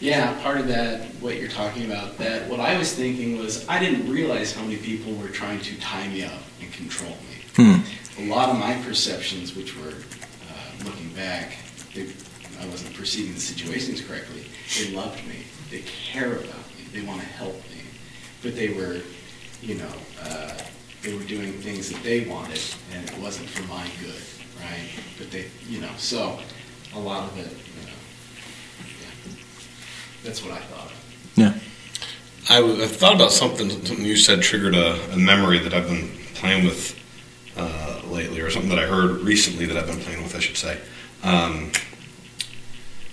Yeah, part of that, what you're talking about, that what I was thinking was I didn't realize how many people were trying to tie me up and control me. A lot of my perceptions, which were uh, looking back, they, I wasn't perceiving the situations correctly. They loved me. They care about me. They want to help me. But they were, you know, uh, they were doing things that they wanted, and it wasn't for my good, right? But they, you know, so a lot of it, you know, yeah. That's what I thought. Yeah. I, w- I thought about something, something you said triggered a, a memory that I've been playing with uh, lately, or something that I heard recently that I've been playing with, I should say. Um,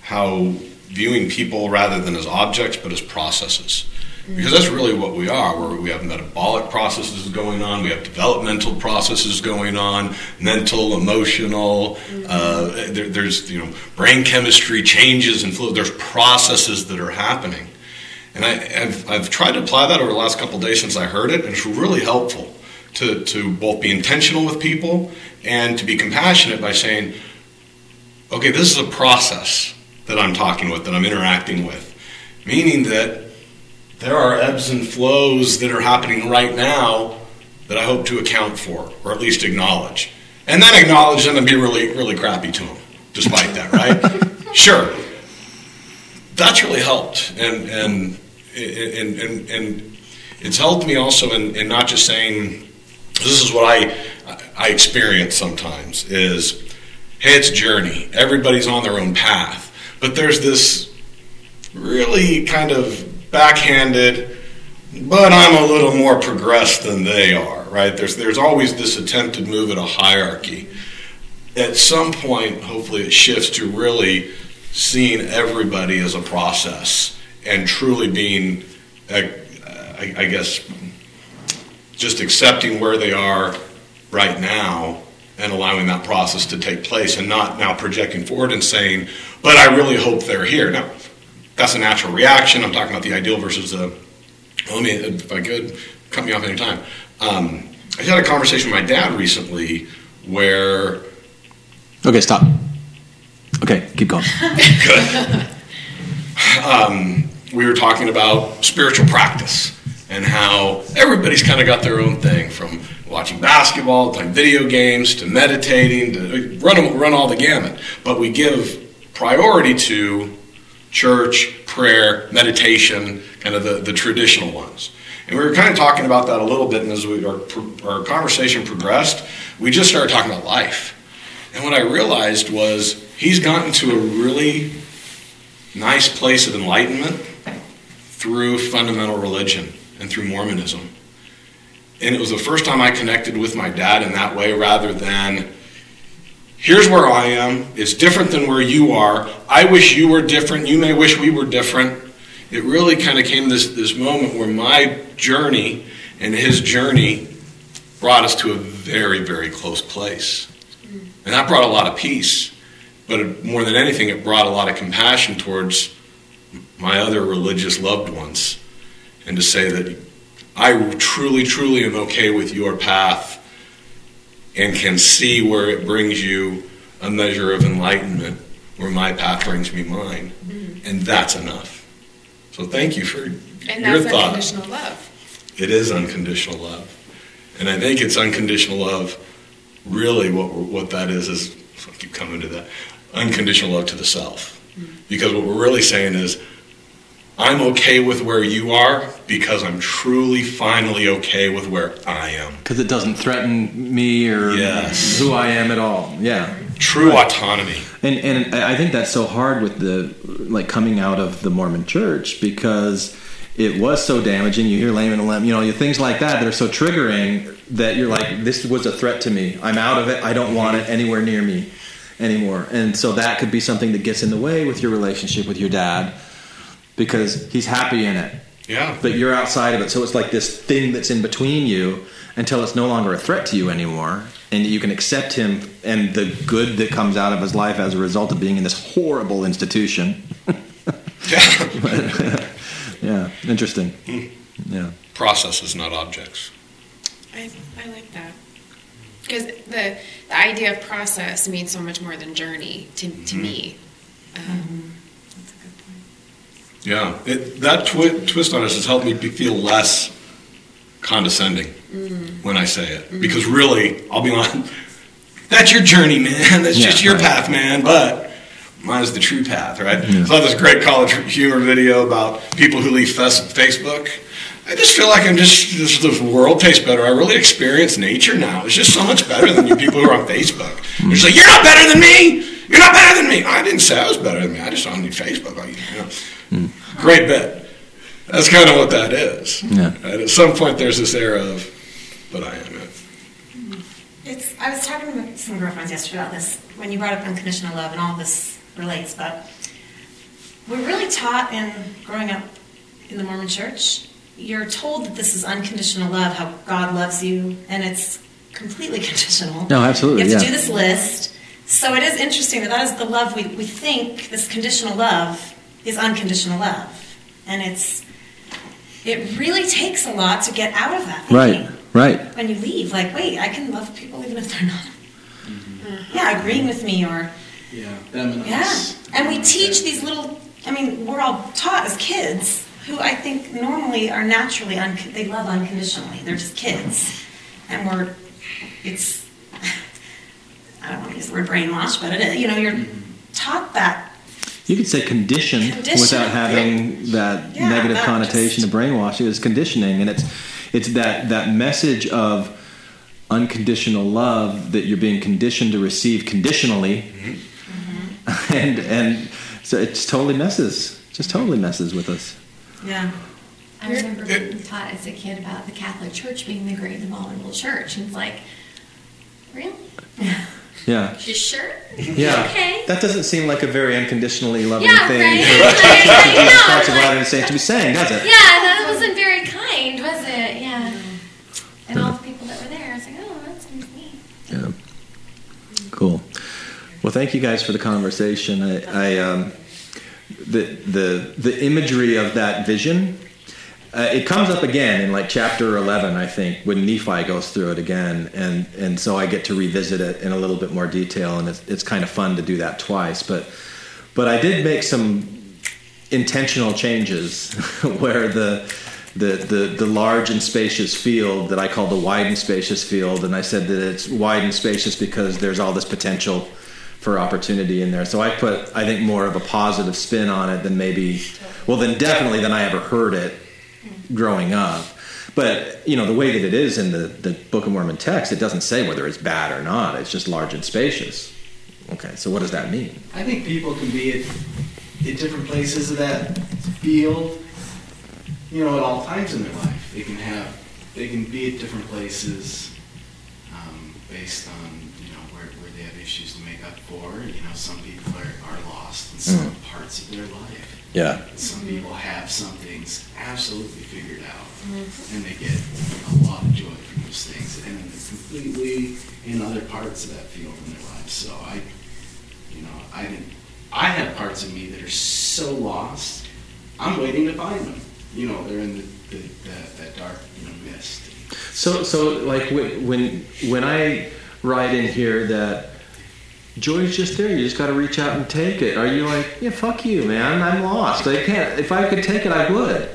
how viewing people rather than as objects, but as processes. Because that's really what we are. Where we have metabolic processes going on, we have developmental processes going on, mental, emotional. Uh, there, there's you know brain chemistry changes and flow. There's processes that are happening. And I, I've, I've tried to apply that over the last couple of days since I heard it, and it's really helpful to, to both be intentional with people and to be compassionate by saying, okay, this is a process that I'm talking with, that I'm interacting with. Meaning that there are ebbs and flows that are happening right now that I hope to account for, or at least acknowledge. And then acknowledge them and be really, really crappy to them, despite that, right? sure that's really helped and and and and, and it's helped me also in, in not just saying this is what I I experience sometimes is hey it's a journey everybody's on their own path but there's this really kind of backhanded but I'm a little more progressed than they are right? There's there's always this attempted move at a hierarchy. At some point hopefully it shifts to really seeing everybody as a process and truly being, uh, I, I guess, just accepting where they are right now and allowing that process to take place and not now projecting forward and saying, but I really hope they're here. Now, that's a natural reaction. I'm talking about the ideal versus the, let me, if I could, cut me off anytime. Um, I had a conversation with my dad recently where Okay, stop. Okay, keep going. Good. Um, we were talking about spiritual practice and how everybody's kind of got their own thing from watching basketball, playing video games, to meditating, to run, run all the gamut. But we give priority to church, prayer, meditation, kind of the, the traditional ones. And we were kind of talking about that a little bit, and as we, our, our conversation progressed, we just started talking about life. And what I realized was he's gotten to a really nice place of enlightenment through fundamental religion and through Mormonism. And it was the first time I connected with my dad in that way rather than, here's where I am, it's different than where you are. I wish you were different, you may wish we were different. It really kind of came this, this moment where my journey and his journey brought us to a very, very close place. And that brought a lot of peace. But more than anything, it brought a lot of compassion towards my other religious loved ones. And to say that I truly, truly am okay with your path and can see where it brings you a measure of enlightenment, where my path brings me mine. Mm-hmm. And that's enough. So thank you for and your that's thought. unconditional love. It is unconditional love. And I think it's unconditional love. Really, what, what that is, is I keep coming to that unconditional love to the self. Because what we're really saying is, I'm okay with where you are because I'm truly, finally okay with where I am. Because it doesn't threaten me or Yes. who I am at all. Yeah. True autonomy. And and I think that's so hard with the like coming out of the Mormon Church because it was so damaging. You hear Laman and Lem, you know, things like that that are so triggering that you're like, this was a threat to me. I'm out of it. I don't want it anywhere near me anymore. And so that could be something that gets in the way with your relationship with your dad because he's happy in it, Yeah. but you're outside of it. So it's like this thing that's in between you until it's no longer a threat to you anymore. And you can accept him and the good that comes out of his life as a result of being in this horrible institution. yeah. Yeah, interesting. Yeah. Processes, not objects. I, I like that. Because the, the idea of process means so much more than journey to, to Mm-hmm. me. Um, Yeah. It, that twi- twist on us has helped me be, feel less condescending mm-hmm. when I say it. Because really, I'll be honest, that's your journey, man. That's Yeah, just your right. path, man. But mine's the true path, right? Yeah. So I have this great college humor video about people who leave fes- Facebook. I just feel like I'm just, just the world tastes better. I really experience nature now. It's just so much better than you people who are on Facebook. They're just like, you're not better than me. You're not better than me. I didn't say I was better than me. I just don't need Facebook. Like, you know. Hmm. Great bet. That's kind of what that is. Yeah. And at some point, there's this era of, but I am it. It's, I was talking with some girlfriends yesterday about this when you brought up unconditional love and all this relates, but we're really taught in growing up in the Mormon church, you're told that this is unconditional love, how God loves you, and it's completely conditional. No, absolutely, You have to yeah. do this list. So it is interesting that that is the love we, we think, this conditional love is unconditional love. And it's, it really takes a lot to get out of that thinking Right, right. when you leave, like, wait, I can love people even if they're not, mm-hmm. yeah, agreeing with me or, Yeah, them and yeah. us. And we teach these little, I mean, we're all taught as kids who I think normally are naturally, un- they love unconditionally. They're just kids. And we're, it's, I don't want to use the word brainwash, but it is, you know, you're mm-hmm. taught that. You could say conditioned, Condition, without having that Yeah, negative that connotation just- of brainwashing. It's conditioning, and it's it's that that message of unconditional love that you're being conditioned to receive conditionally, Mm-hmm. and and so it just totally messes, just totally messes with us. Yeah. I remember being taught as a kid about the Catholic Church being the great and abominable church. And it's like, really? Yeah, You sure? yeah. Okay. That doesn't seem like a very unconditionally loving Yeah, thing right. for Like, Jesus of like- Saints to be saying, does it? Yeah, that wasn't very kind, was it? Yeah. And all the people that were there, I was like, oh, that's seems neat. Yeah. Cool. Well, thank you guys for the conversation. I, I um, the the the imagery of that vision. Uh, it comes up again in like chapter 11 i think when nephi goes through it again and and so i get to revisit it in a little bit more detail and it's, it's kind of fun to do that twice but but i did make some intentional changes where the the, the, the large and spacious field that I call the wide and spacious field, and I said that it's wide and spacious because there's all this potential for opportunity in there. So I put, I think, more of a positive spin on it than maybe, well, then definitely than I ever heard it growing up. But you know the way that it is in the, the Book of Mormon text, it doesn't say whether it's bad or not. It's just large and spacious. Okay, so what does that mean? I think people can be at, at different places of that field, you know, at all times in their life. They can have, they can be at different places um, based on, you know, where, where they have issues to make up for. You know, some people are, are lost in some Mm. parts of their life. Yeah. Some people have some things absolutely figured out, mm-hmm. and they get a lot of joy from those things, and then they're completely in other parts of that field in their lives. So I, you know, I didn't. I have parts of me that are so lost. I'm waiting to find them. You know, they're in the, the, that, that dark you know, mist. So so like when when when I write in here that joy's just there, you just got to reach out and take it. Are you like, yeah, fuck you, man, I'm lost. I can't. If I could take it, I would.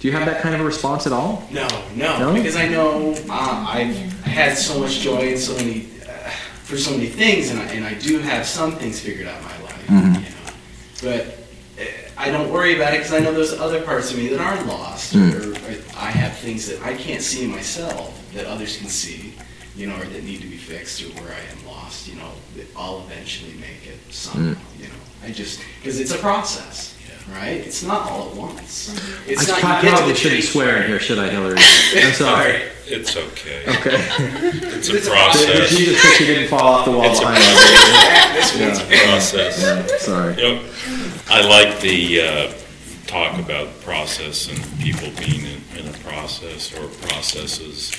Do you have that kind of a response at all? No, no, No? because I know uh, I've had so much joy in so many, uh, for so many things, and I, and I do have some things figured out in my life, Mhm. you know. But uh, I don't worry about it because I know there's other parts of me that are lost, Mm. or, or I have things that I can't see myself that others can see, you know, or that need to be fixed, or where I am lost, you know. That I'll eventually make it somehow, Mm. you know. I just because it's a process. Right? It's not all at once. It's I not pro- you probably shouldn't tree. swear in here, should I, Hillary? I'm sorry. It's okay. Okay. It's a Did process. you just think she didn't fall off the wall It's a- behind us? This Yeah. one's process. Yeah, sorry. You know, I like the uh, talk about process and people being in, in a process or processes.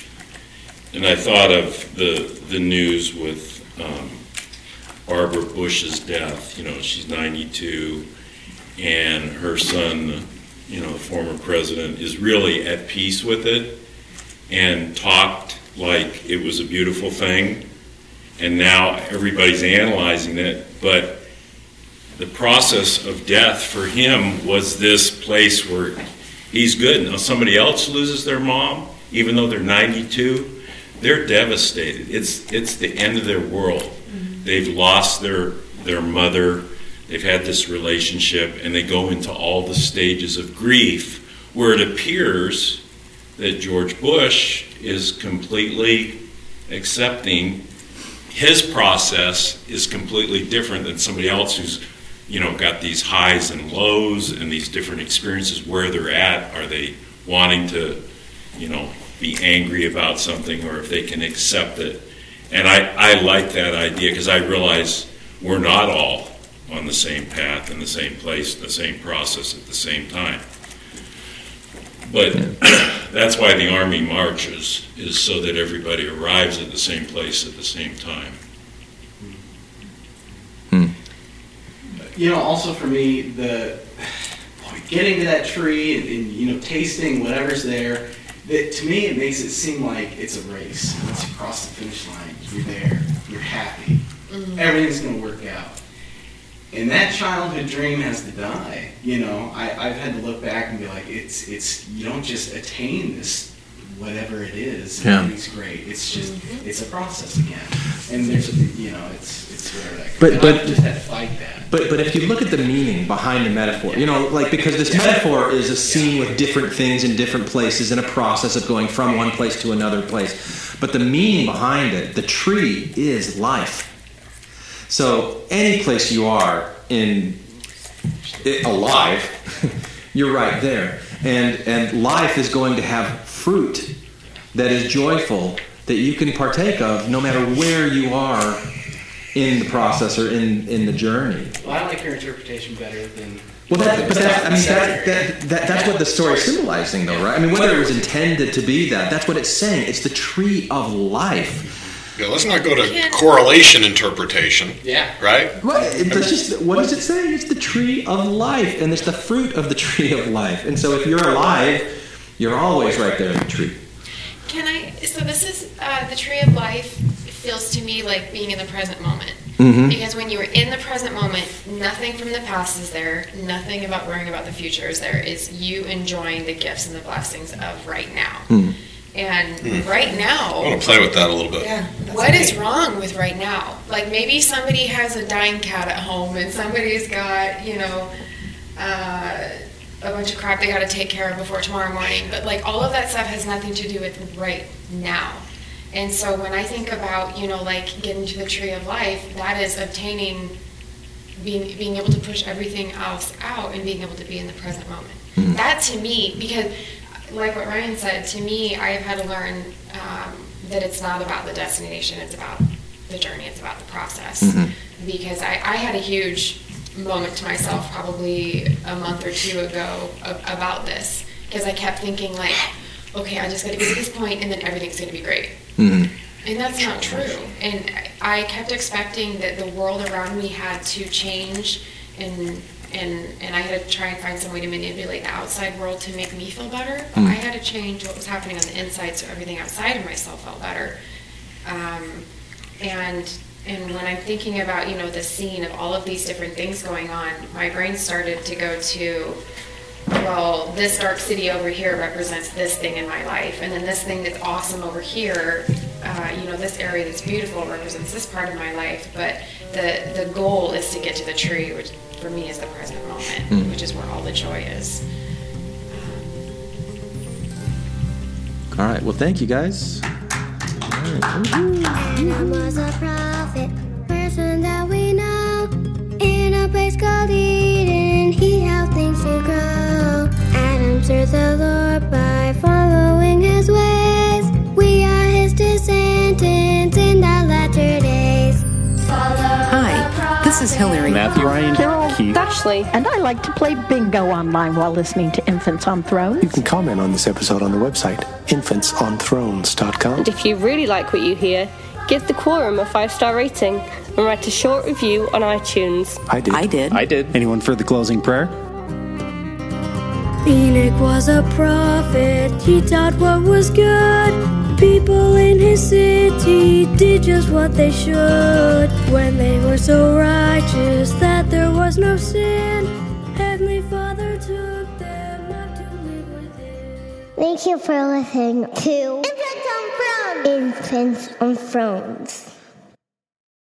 And I thought of the the news with um, Barbara Bush's death. You know, she's 92, and her son, you know, the former president, is really at peace with it and talked like it was a beautiful thing. And now everybody's analyzing it, but the process of death for him was this place where he's good. Now, somebody else loses their mom, even though they're 92, they're devastated. It's, it's the end of their world. Mm-hmm. They've lost their, their mother, they've had this relationship, and they go into all the stages of grief where it appears that George Bush is completely accepting his process is completely different than somebody else who's you know got these highs and lows and these different experiences where they're at are they wanting to you know be angry about something or if they can accept it and i, I like that idea because i realize we're not all on the same path in the same place the same process at the same time but that's why the army marches is so that everybody arrives at the same place at the same time Hmm. you know, also for me, the getting to that tree and, and you know tasting whatever's there. That to me, it makes it seem like it's a race. Once you cross the finish line, you're there, you're happy, mm-hmm. everything's going to work out. And that childhood dream has to die. You know, I, I've had to look back and be like, it's it's you don't just attain this whatever it is. and Yeah. Everything's great. It's just mm-hmm. it's a process again. And there's a, you know, it's it's where that. But- and but- I've just had to fight that. But but if you look at the meaning behind the metaphor, you know, like because this metaphor is a scene with different things in different places in a process of going from one place to another place. But the meaning behind it, the tree is life. So any place you are in it, alive, you're right there, and and life is going to have fruit that is joyful that you can partake of no matter where you are in the process or in in the journey. Well, I like your interpretation better than. Well, that, but that, I mean, that, that, that, that's what the story's symbolizing, though, right? I mean, whether it was intended to be that, that's what it's saying. It's the tree of life. Yeah, let's not go to correlation interpretation, Yeah. right? What, it's just, what does it say? It's the tree of life, and it's the fruit of the tree of life. And so if you're alive, you're always right there in the tree. Can I? So this is uh, the tree of life. Feels to me like being in the present moment. Mm-hmm. Because when you are in the present moment, nothing from the past is there. Nothing about worrying about the future is there. It's you enjoying the gifts and the blessings of right now. Hmm. And right now, I now, want to play with that a little bit. Yeah. that's what is great. wrong with right now? Like maybe somebody has a dying cat at home and somebody's got, you know, uh, a bunch of crap they got to take care of before tomorrow morning. But like all of that stuff has nothing to do with right now. And so when I think about, you know, like getting to the tree of life, that is obtaining, being, being able to push everything else out and being able to be in the present moment. That to me, because like what Ryan said, to me, I've had to learn um, that it's not about the destination, it's about the journey, it's about the process. Because I, I had a huge moment to myself probably a month or two ago about this. Because I kept thinking, like, okay, I just got to get to this point and then everything's going to be great. And that's not true. And I kept expecting that the world around me had to change and and and I had to try and find some way to manipulate the outside world to make me feel better. But I had to change what was happening on the inside so everything outside of myself felt better. Um, and and when I'm thinking about you know the scene of all of these different things going on, my brain started to go to well, this dark city over here represents this thing in my life, and then this thing that's awesome over here, uh, you know, this area that's beautiful represents this part of my life. But the the goal is to get to the tree, which for me is the present moment, which is where all the joy is. All right. Well, thank you guys. Adam was a prophet, person that we know. In a place called Eden, he helped things to grow. Adam served the Lord by following his ways. We are his descendants in the latter days. Hi, this is Hillary. Matthew, Ryan, Carol, Keith. Ashley, and I like to play bingo online while listening to Infants on Thrones. You can comment on this episode on the website, infantsonthrones.com. And if you really like what you hear, give the Quorum a five star rating and write a short review on iTunes. I did. I did. I did. Anyone for the closing prayer? Enoch was a prophet, he taught what was good. People in his city did just what they should. When they were so righteous that there was no sin, Heavenly Father took them up to live with him. Thank you for listening to Infants on Thrones. Infants on Thrones.